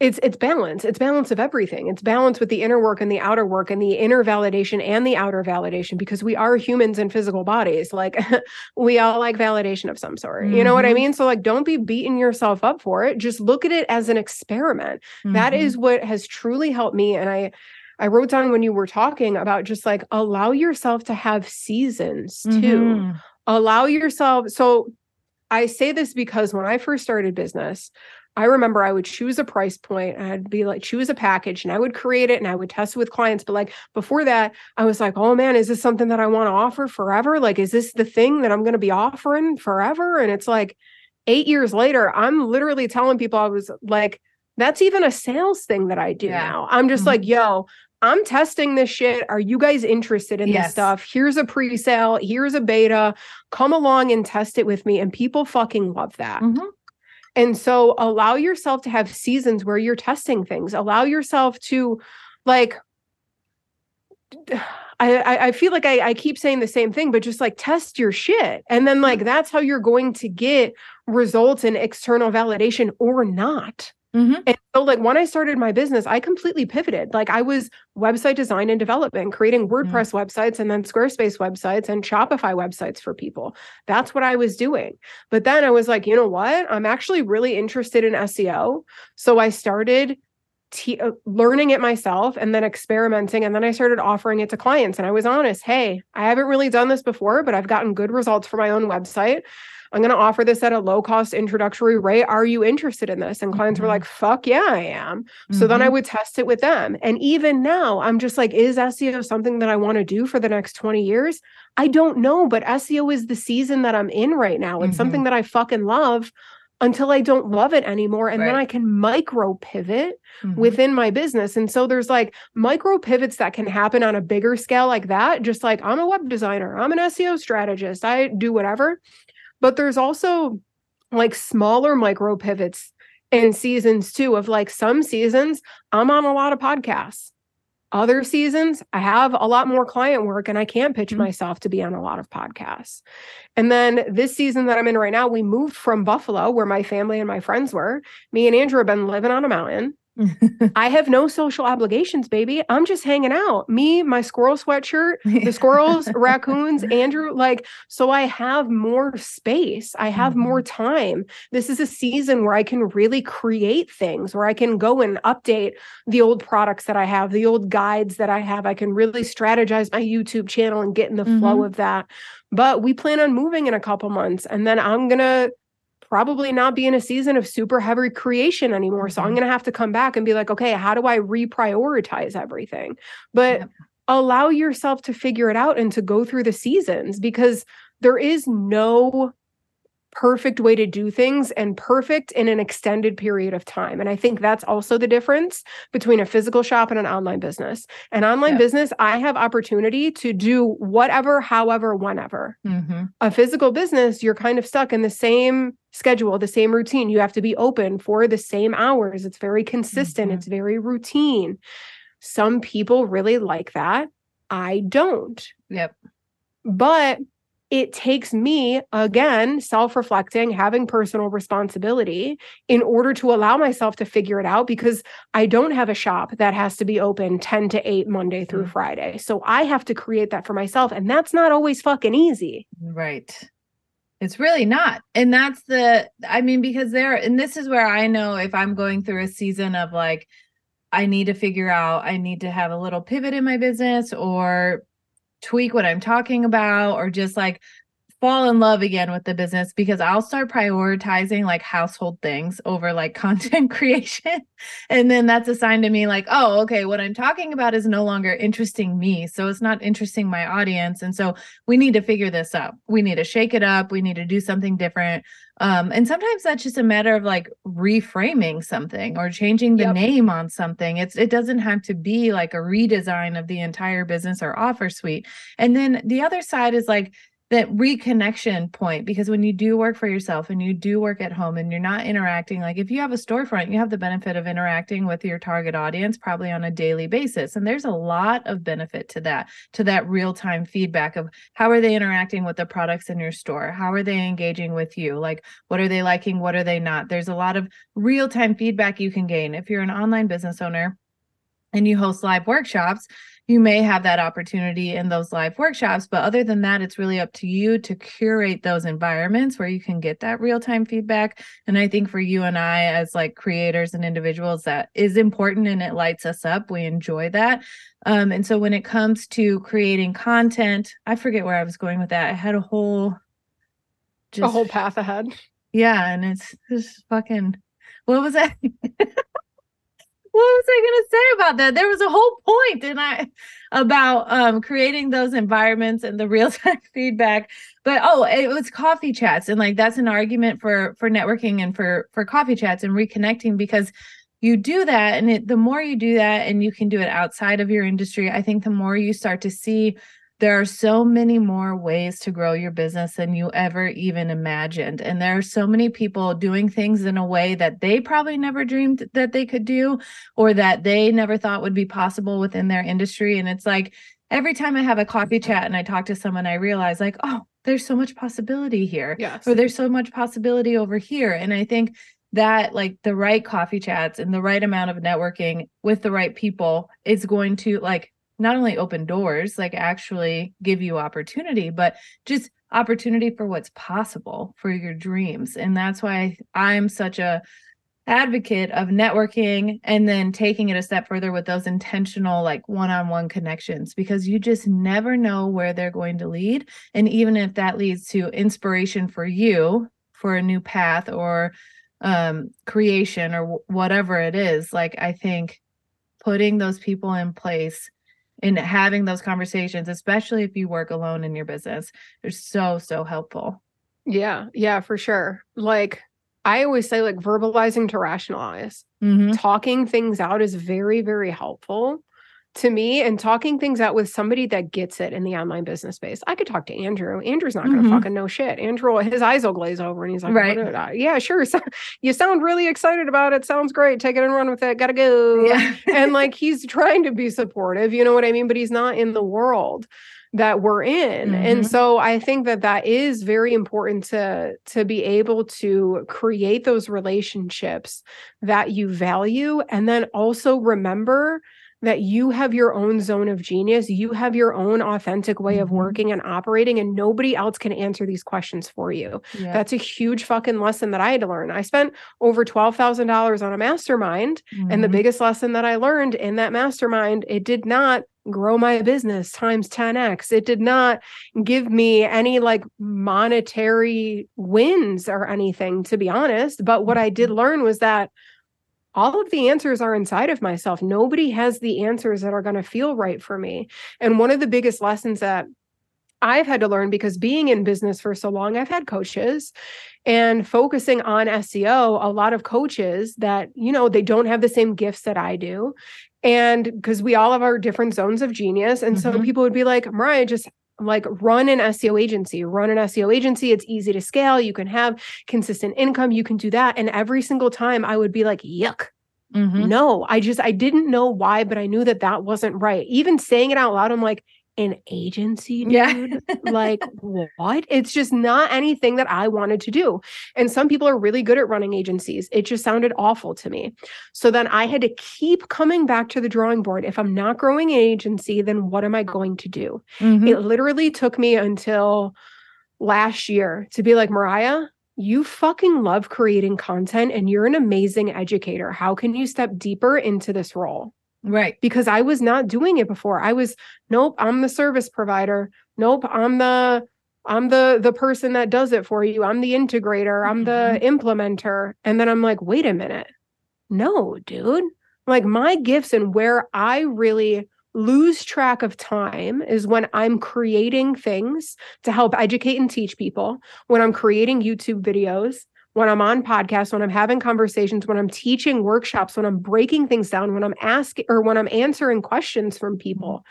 it's it's balance. It's balance of everything. It's balance with the inner work and the outer work and the inner validation and the outer validation because we are humans in physical bodies. Like *laughs* we all like validation of some sort. You know what I Mhm. mean? So like don't be beating yourself up for it. Just look at it as an experiment. That Mhm. is what has truly helped me and I I wrote down when you were talking about just like allow yourself to have seasons too. Mhm. Allow yourself so I say this because when I first started business, I remember I would choose a price point and I'd be like, choose a package and I would create it and I would test it with clients. But like before that, I was like, oh man, is this something that I want to offer forever? Like, is this the thing that I'm going to be offering forever? And it's like eight years later, I'm literally telling people I was like, that's even a sales thing that I do Yeah. now. I'm just Mhm. like, yo, I'm testing this shit. Are you guys interested in Yes. this stuff? Here's a pre sale, here's a beta. Come along and test it with me. And people fucking love that. Mhm. And so allow yourself to have seasons where you're testing things. Allow yourself to like *sighs* I, I I feel like I, I keep saying the same thing, but just like test your shit. And then like that's how you're going to get results in external validation or not. Mhm. And so like when I started my business, I completely pivoted. Like I was website design and development, creating WordPress websites and then Squarespace websites and Shopify websites for people. That's what I was doing. But then I was like, you know what? I'm actually really interested in SEO. So I started te- uh, learning it myself and then experimenting and then I started offering it to clients and I was honest, hey, I haven't really done this before, but I've gotten good results for my own website. I'm going to offer this at a low cost introductory rate. Are you interested in this? And clients were Mhm. like, fuck yeah, I am. So then I Mhm. would test it with them. And even now, I'm just like, is SEO something that I want to do for the next 20 years? I don't know, but SEO is the season that I'm in right now. It's Mhm. something that I fucking love until I don't love it anymore. And then I can micro pivot Mhm. within my business. And so there's like micro pivots that can happen on a bigger scale like that. Just like I'm a web designer, I'm an SEO strategist, I do whatever. But there's also like smaller micro pivots in seasons too, of like some seasons, I'm on a lot of podcasts. Other seasons, I have a lot more client work and I can't pitch Mhm. myself to be on a lot of podcasts. And then this season that I'm in right now, we moved from Buffalo, where my family and my friends were. Me and Andrew have been living on a mountain. *laughs* I have no social obligations, baby. I'm just hanging out. Me, my squirrel sweatshirt, the squirrels, *laughs* raccoons, Andrew. Like, so I have more space. I have more time. This is a season where I can really create things, where I can go and update the old products that I have, the old guides that I have. I can really strategize my YouTube channel and get in the flow Mhm. of that. But we plan on moving in a couple months, and then I'm gonna probably not be in a season of super heavy creation anymore. So I'm Mhm. going to have to come back and be like, okay, how do I reprioritize everything? But Yep. allow yourself to figure it out and to go through the seasons because there is no perfect way to do things and perfect in an extended period of time. And I think that's also the difference between a physical shop and an online business. An online business, I have opportunity to do whatever, however, whenever Mhm. a physical business, you're kind of stuck in the same schedule, the same routine. You have to be open for the same hours. It's very consistent, Mhm. it's very routine. Some people really like that. I don't. Yep. But it takes me again self-reflecting having personal responsibility in order to allow myself to figure it out because i don't have a shop that has to be open 10 to 8 monday through mm-hmm. friday. So i have to create that for myself and that's not always fucking easy. Right. It's really not and that's the i mean because there and this is where i know if i'm going through a season of like i need to figure out i need to have a little pivot in my business or tweak what I'm talking about or just like fall in love again with the business because I'll start prioritizing like household things over like *laughs* content creation. and then that's a sign to me like, oh, okay, what I'm talking about is no longer interesting me. So it's not interesting my audience. And so we need to figure this out. We need to shake it up. We need to do something different. Um, and sometimes that's just a matter of like reframing something or changing the yep. name on something. It's it doesn't have to be like a redesign of the entire business or offer suite. And then the other side is like that reconnection point because when you do work for yourself and you do work at home and you're not interacting like if you have a storefront you have the benefit of interacting with your target audience probably on a daily basis. And there's a lot of benefit to that to that real-time feedback of how are they interacting with the products in your store? How are they engaging with you? Like what are they liking? What are they not? There's a lot of real-time feedback you can gain. If you're an online business owner and you host live workshops you may have that opportunity in those live workshops. But other than that, it's really up to you to curate those environments where you can get that real time feedback. And I think for you and I, as like creators and individuals, that is important and it lights us up. We enjoy that. Um, and so when it comes to creating content, I forget where I was going with that. I had a whole just, a whole path ahead. Yeah, and it's just fucking what was that? *laughs* what was I going to say about that? There was a whole point, and I about um, creating those environments and the *laughs* real time feedback. But oh, it was coffee chats, and like that's an argument for for networking and for for coffee chats and reconnecting because you do that, and it, the more you do that, and you can do it outside of your industry, I think the more you start to see there are so many more ways to grow your business than you ever even imagined. And there are so many people doing things in a way that they probably never dreamed that they could do or that they never thought would be possible within their industry. And it's like every time I have a coffee chat and I talk to someone, I realize, like, oh, there's so much possibility here. Yes. Or there's so much possibility over here. And I think that like the right coffee chats and the right amount of networking with the right people is going to like not only open doors, like actually give you opportunity, but just opportunity for what's possible for your dreams. And that's why I'm such a advocate of networking and then taking it a step further with those intentional like one-on-one connections because you just never know where they're going to lead and even if that leads to inspiration for you for a new path or um creation or w- whatever it is like i think putting those people in place in having those conversations, especially if you work alone in your business. They're so, so helpful. Yeah, yeah, for sure. Like I always say, like verbalizing to rationalize, mm-hmm. talking things out is very, very helpful to me and talking things out with somebody that gets it in the online business space. I could talk to Andrew. Andrew's not going to mm-hmm. fucking know shit. Andrew, his eyes will glaze over and he's like, right. yeah, sure. So, you sound really excited about it. Sounds great. Take it and run with it. Gotta go. Yeah. and like *laughs* he's trying to be supportive, you know what I mean? But he's not in the world that we're in mm-hmm. and so i think that that is very important to to be able to create those relationships that you value and then also remember that you have your own zone of genius. You have your own authentic way of mm-hmm. working and operating, and nobody else can answer these questions for you. Yeah. That's a huge fucking lesson that I had to learn. I spent over $12,000 on a mastermind. Mm-hmm. And the mm-hmm. biggest lesson that I learned in that mastermind, it did not grow my business times 10x. It did not give me any like monetary wins or anything, to be honest. But what I did mm-hmm. learn was that all of the answers are inside of myself. Nobody has the answers that are going to feel right for me. And one of the biggest lessons that I've had to learn because being in business for so long, I've had coaches and focusing on SEO, a lot of coaches that, you know, they don't have the same gifts that I do. And because we all have our different zones of genius. And mm-hmm. so people would be like, Mariah, just like run an SEO agency, run an SEO agency. It's easy to scale. You can have consistent income. You can do that. And every single time I would be like, yuck. Mm-hmm. No, I just, I didn't know why, but I knew that that wasn't right. Even saying it out loud, I'm like, an agency, dude. Yeah. *laughs* like, what? It's just not anything that I wanted to do. And some people are really good at running agencies. It just sounded awful to me. So then I had to keep coming back to the drawing board. If I'm not growing an agency, then what am I going to do? Mhm. It literally took me until last year to be like, Mariah, you fucking love creating content and you're an amazing educator. How can you step deeper into this role? Right. because I was not doing it before. I was nope, I'm the service provider. Nope, I'm the I'm the the person that does it for you. I'm the integrator. I'm the mm-hmm. implementer. And then I'm like, "Wait a minute. No, dude. Like my gifts and where I really lose track of time is when I'm creating things to help educate and teach people, when I'm creating YouTube videos, when I'm on podcasts, when I'm having conversations, when I'm teaching workshops, when I'm breaking things down, when I'm asking or when I'm answering questions from people.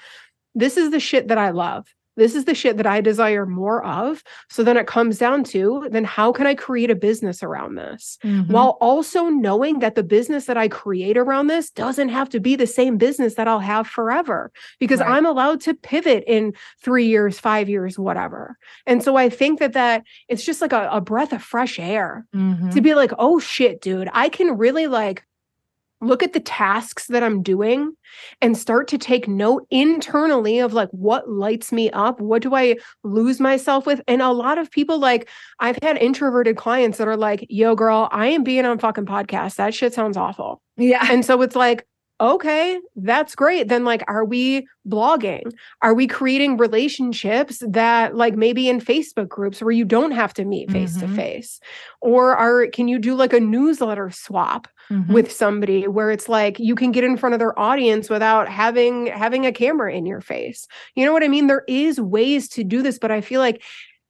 This is the shit that I love. This is the shit that I desire more of. So then it comes down to then how can I create a business around this? Mhm. While also knowing that the business that I create around this doesn't have to be the same business that I'll have forever because Right. I'm allowed to pivot in 3 years, 5 years, whatever. And so I think that that it's just like a, a breath of fresh air Mhm. to be like, oh shit, dude, I can really like look at the tasks that I'm doing and start to take note internally of like what lights me up, what do I lose myself with? And a lot of people like I've had introverted clients that are like, yo, girl, I am being on fucking podcasts. That shit sounds awful. yeah. And so it's like, okay, that's great. Then, like, are we blogging? Are we creating relationships that, like, maybe in Facebook groups where you don't have to meet face to Mhm. face? Or are can you do like a newsletter swap Mhm. with somebody where it's like you can get in front of their audience without having having a camera in your face? You know what I mean? There is ways to do this, but I feel like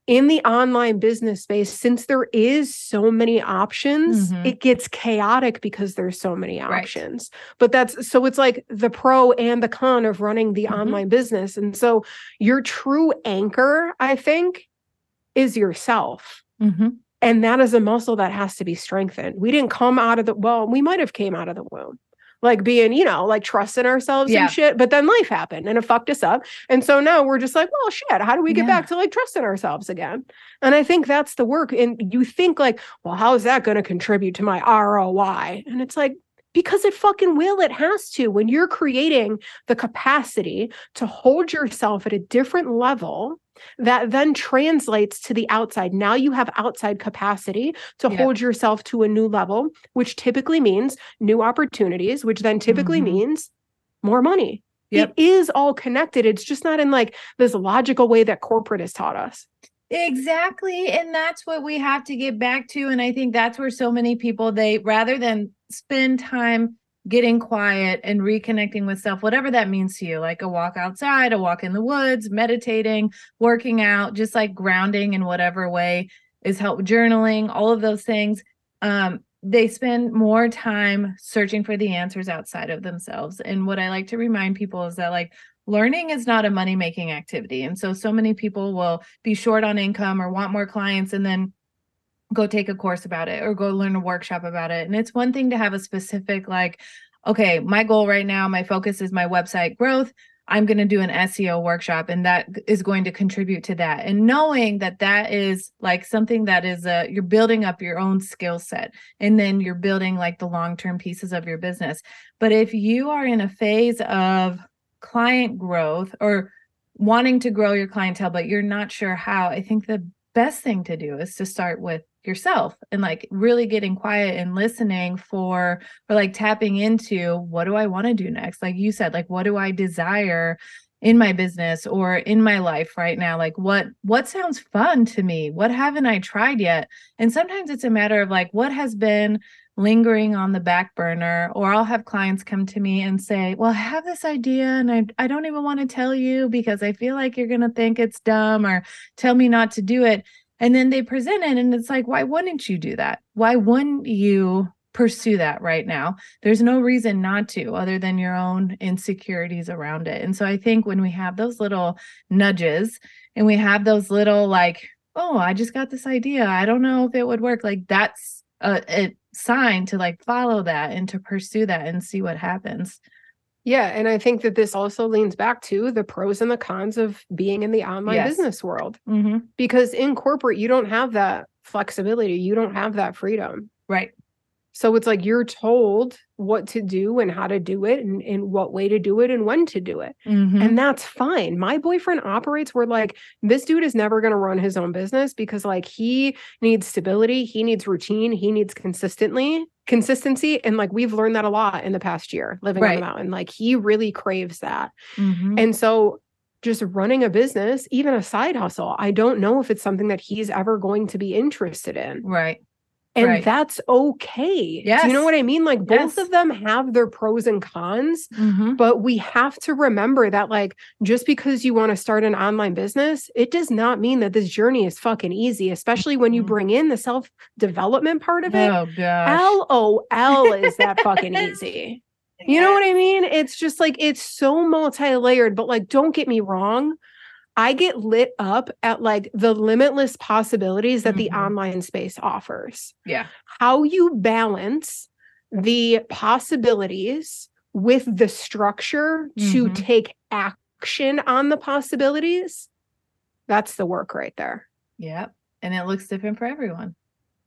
in the online business space since there is so many options Mhm. it gets chaotic because there's so many Right. options but that's so it's like the pro and the con of running the Mhm. online business and so your true anchor i think is yourself Mhm. and that is a muscle that has to be strengthened we didn't come out of the well we might have came out of the womb like being you know like trusting ourselves Yeah. and shit but then life happened and it fucked us up and so now we're just like well shit how do we get Yeah. back to like trusting ourselves again and i think that's the work and you think like well how is that going to contribute to my roi and it's like because it fucking will it has to when you're creating the capacity to hold yourself at a different level that then translates to the outside now you have outside capacity to Yep. hold yourself to a new level which typically means new opportunities which then typically Mhm. means more money Yep. it is all connected it's just not in like this logical way that corporate has taught us Exactly. And that's what we have to get back to. And I think that's where so many people, they rather than spend time getting quiet and reconnecting with self, whatever that means to you, like a walk outside, a walk in the woods, meditating, working out, just like grounding in whatever way is help journaling, all of those things. Um, they spend more time searching for the answers outside of themselves. And what I like to remind people is that like learning is not a money making activity. And so so many people will be short on income or want more clients and then go take a course about it or go learn a workshop about it. And it's one thing to have a specific like okay, my goal right now, my focus is my website growth. I'm going to do an SEO workshop and that is going to contribute to that. And knowing that that is like something that is a you're building up your own skill set and then you're building like the long-term pieces of your business. But if you are in a phase of client growth or wanting to grow your clientele but you're not sure how, I think the best thing to do is to start with yourself and like really getting quiet and listening for or like tapping into what do I want to do next? Like you said, like what do I desire in my business or in my life right now? Like what what sounds fun to me? What haven't I tried yet? And sometimes it's a matter of like what has been lingering on the back burner or I'll have clients come to me and say, "Well, I have this idea and I I don't even want to tell you because I feel like you're going to think it's dumb or tell me not to do it." And then they present it and it's like, "Why wouldn't you do that? Why wouldn't you pursue that right now?" There's no reason not to other than your own insecurities around it. And so I think when we have those little nudges and we have those little like, "Oh, I just got this idea. I don't know if it would work." Like that's a, a sign to like follow that and to pursue that and see what happens. Yeah. And I think that this also leans back to the pros and the cons of being in the online Yes. business world. Mm-hmm. Because in corporate, you don't have that flexibility, you don't have that freedom. Right. So it's like you're told what to do and how to do it and, and what way to do it and when to do it. Mm-hmm. And that's fine. My boyfriend operates where like this dude is never going to run his own business because like he needs stability, he needs routine, he needs consistently consistency and like we've learned that a lot in the past year living on the mountain. Like he really craves that. mm-hmm. And so just running a business, even a side hustle, I don't know if it's something that he's ever going to be interested in. right. And Right. that's okay. Do you know what I mean? Like both Yes. of them have their pros and cons, Mm-hmm. but we have to remember that like just because you want to start an online business, it does not mean that this journey is fucking easy, especially when you Mhm. bring in the self-development part of it. Oh gosh. LOL is that fucking *laughs* easy. You know what I mean? It's just like it's so multi-layered, but like don't get me wrong. I get lit up at like the limitless possibilities that the Mhm. online space offers. Yeah. How you balance the possibilities with the structure to Mhm. take action on the possibilities. That's the work right there. Yep. And it looks different for everyone.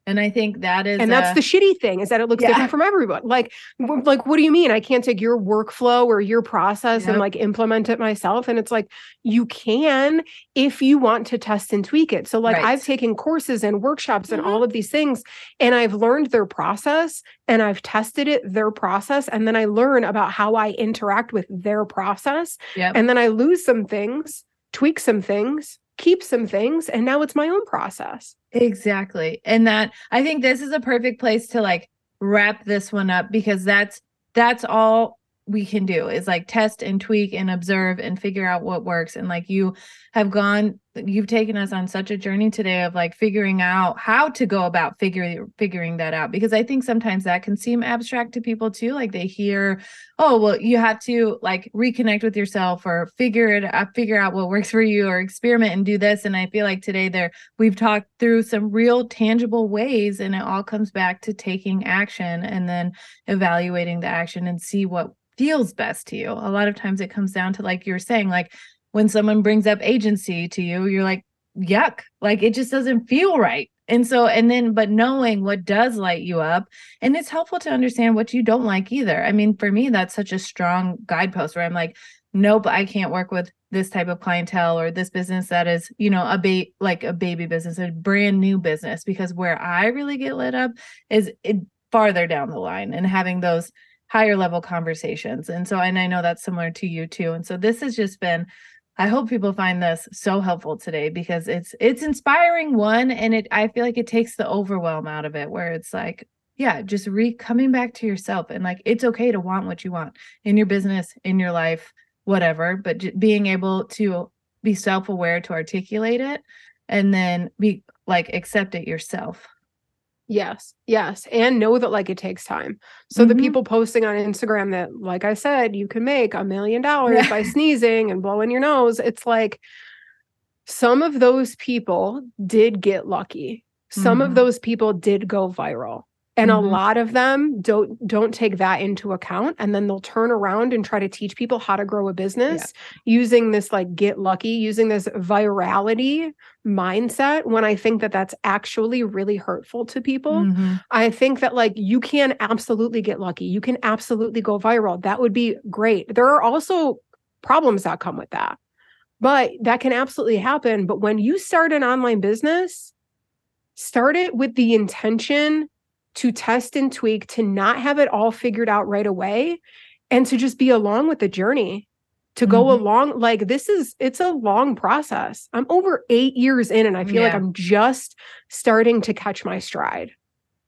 And I think that is and that's the shitty thing is that it looks Yeah. different from everyone like w- like what do you mean i can't take your workflow or your process and like implement it myself and it's like you can if you want to test and tweak it so like Right. i've taken courses and workshops and Mhm. all of these things and i've learned their process and i've tested it their process and then i learn about how i interact with their process Yep. and then i lose some things tweak some things keep some things and now it's my own process Exactly. And that I think this is a perfect place to like wrap this one up because that's that's all we can do is like test and tweak and observe and figure out what works and like you have gone you've taken us on such a journey today of like figuring out how to go about figuring figuring that out because i think sometimes that can seem abstract to people too like they hear oh well you have to like reconnect with yourself or figure it out figure out what works for you or experiment and do this. And i feel like today there we've talked through some real tangible ways and it all comes back to taking action and then evaluating the action and see what feels best to you. A lot of times it comes down to like you're saying like when someone brings up agency to you you're like yuck like it just doesn't feel right. And so and then but knowing what does light you up and it's helpful to understand what you don't like either. I mean for me that's such a strong guidepost where i'm like nope i can't work with this type of clientele or this business that is you know a ba- like a baby business a brand new business because where i really get lit up is it farther down the line and having those higher level conversations. And so and i know that's similar to you too. And so this has just been i hope people find this so helpful today because it's it's inspiring one and it i feel like it takes the overwhelm out of it where it's like yeah just re coming back to yourself and like it's okay to want what you want in your business in your life whatever but j- being able to be self-aware to articulate it and then be like accept it yourself Yes, yes. And know that like it takes time. So the Mhm. people posting on Instagram that, like I said, you can make a million dollars Yeah. *laughs* by sneezing and blowing your nose. It's like some of those people did get lucky. Some Mhm. of those people did go viral. And a Mhm. lot of them don't don't take that into account and then they'll turn around and try to teach people how to grow a business using this like get lucky, using this virality mindset when I think that that's actually really hurtful to people. Mhm. I think that like you can absolutely get lucky. You can absolutely go viral. That would be great. There are also problems that come with that. But that can absolutely happen, but when you start an online business, start it with the intention to test and tweak, to not have it all figured out right away and to just be along with the journey. To go Mhm. along like this is it's a long process. I'm over 8 years in and I feel like I'm just starting to catch my stride.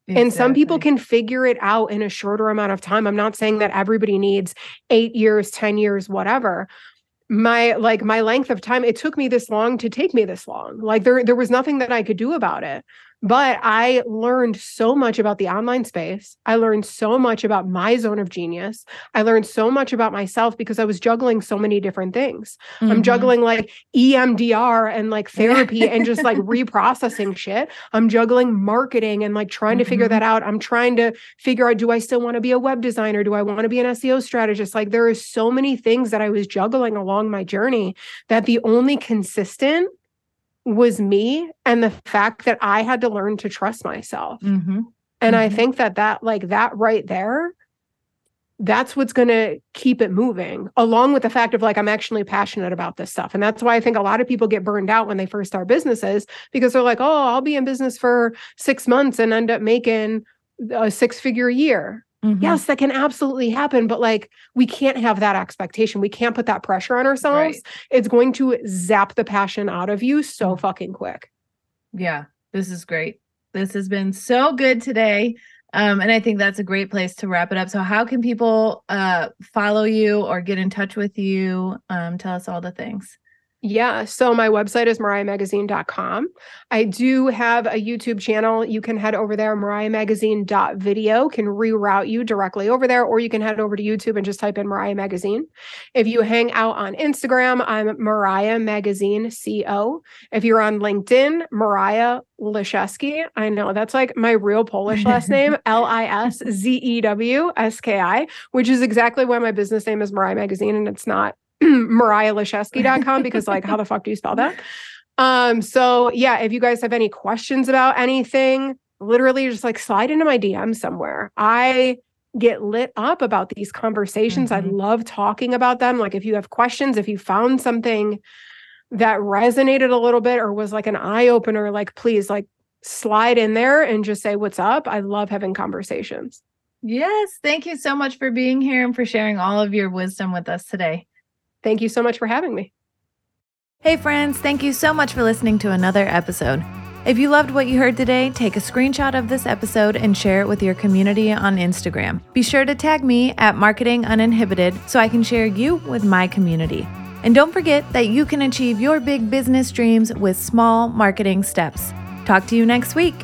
And some people can figure it out in a shorter amount of time. I'm not saying that everybody needs 8 years, 10 years, whatever. My like my length of time, it took me this long to take me this long. Like there there was nothing that I could do about it. But I learned so much about the online space. I learned so much about my zone of genius. I learned so much about myself because I was juggling so many different things. Mm-hmm. I'm juggling like EMDR and like *laughs* therapy and just like reprocessing shit. I'm juggling marketing and like trying to mm-hmm. figure that out. I'm trying to figure out do I still want to be a web designer? Do I want to be an SEO strategist? Like there are so many things that I was juggling along my journey that the only consistent was me and the fact that I had to learn to trust myself. Mm-hmm. And mm-hmm. I think that that like that right there that's what's going to keep it moving along with the fact of like i'm actually passionate about this stuff and that's why i think a lot of people get burned out when they first start businesses because they're like oh i'll be in business for six months and end up making a six figure year Mm-hmm. Yes, that can absolutely happen, but like we can't have that expectation. We can't put that pressure on ourselves. Right. It's going to zap the passion out of you so mm. fucking quick. Yeah, this is great. This has been so good today. Um, and I think that's a great place to wrap it up. So, how can people uh, follow you or get in touch with you? Um, tell us all the things. Yeah. So my website is mariahmagazine.com. I do have a YouTube channel. You can head over there, mariahmagazine.video can reroute you directly over there, or you can head over to YouTube and just type in Mariah Magazine. If you hang out on Instagram, I'm Mariah Magazine CO. If you're on LinkedIn, Mariah Liszewski. I know that's like my real Polish last name, *laughs* L I S Z E W S K I, which is exactly why my business name is Mariah Magazine and it's not *clears throat* mariahliszewski.com because like how the fuck do you spell that? Um, so yeah, if you guys have any questions about anything, literally just like slide into my DM somewhere. I get lit up about these conversations. Mm-hmm. I love talking about them. Like if you have questions, if you found something that resonated a little bit or was like an eye opener, like please like slide in there and just say what's up. I love having conversations. Yes, thank you so much for being here and for sharing all of your wisdom with us today. Thank you so much for having me. Hey, friends, thank you so much for listening to another episode. If you loved what you heard today, take a screenshot of this episode and share it with your community on Instagram. Be sure to tag me at Marketing Uninhibited so I can share you with my community. And don't forget that you can achieve your big business dreams with small marketing steps. Talk to you next week.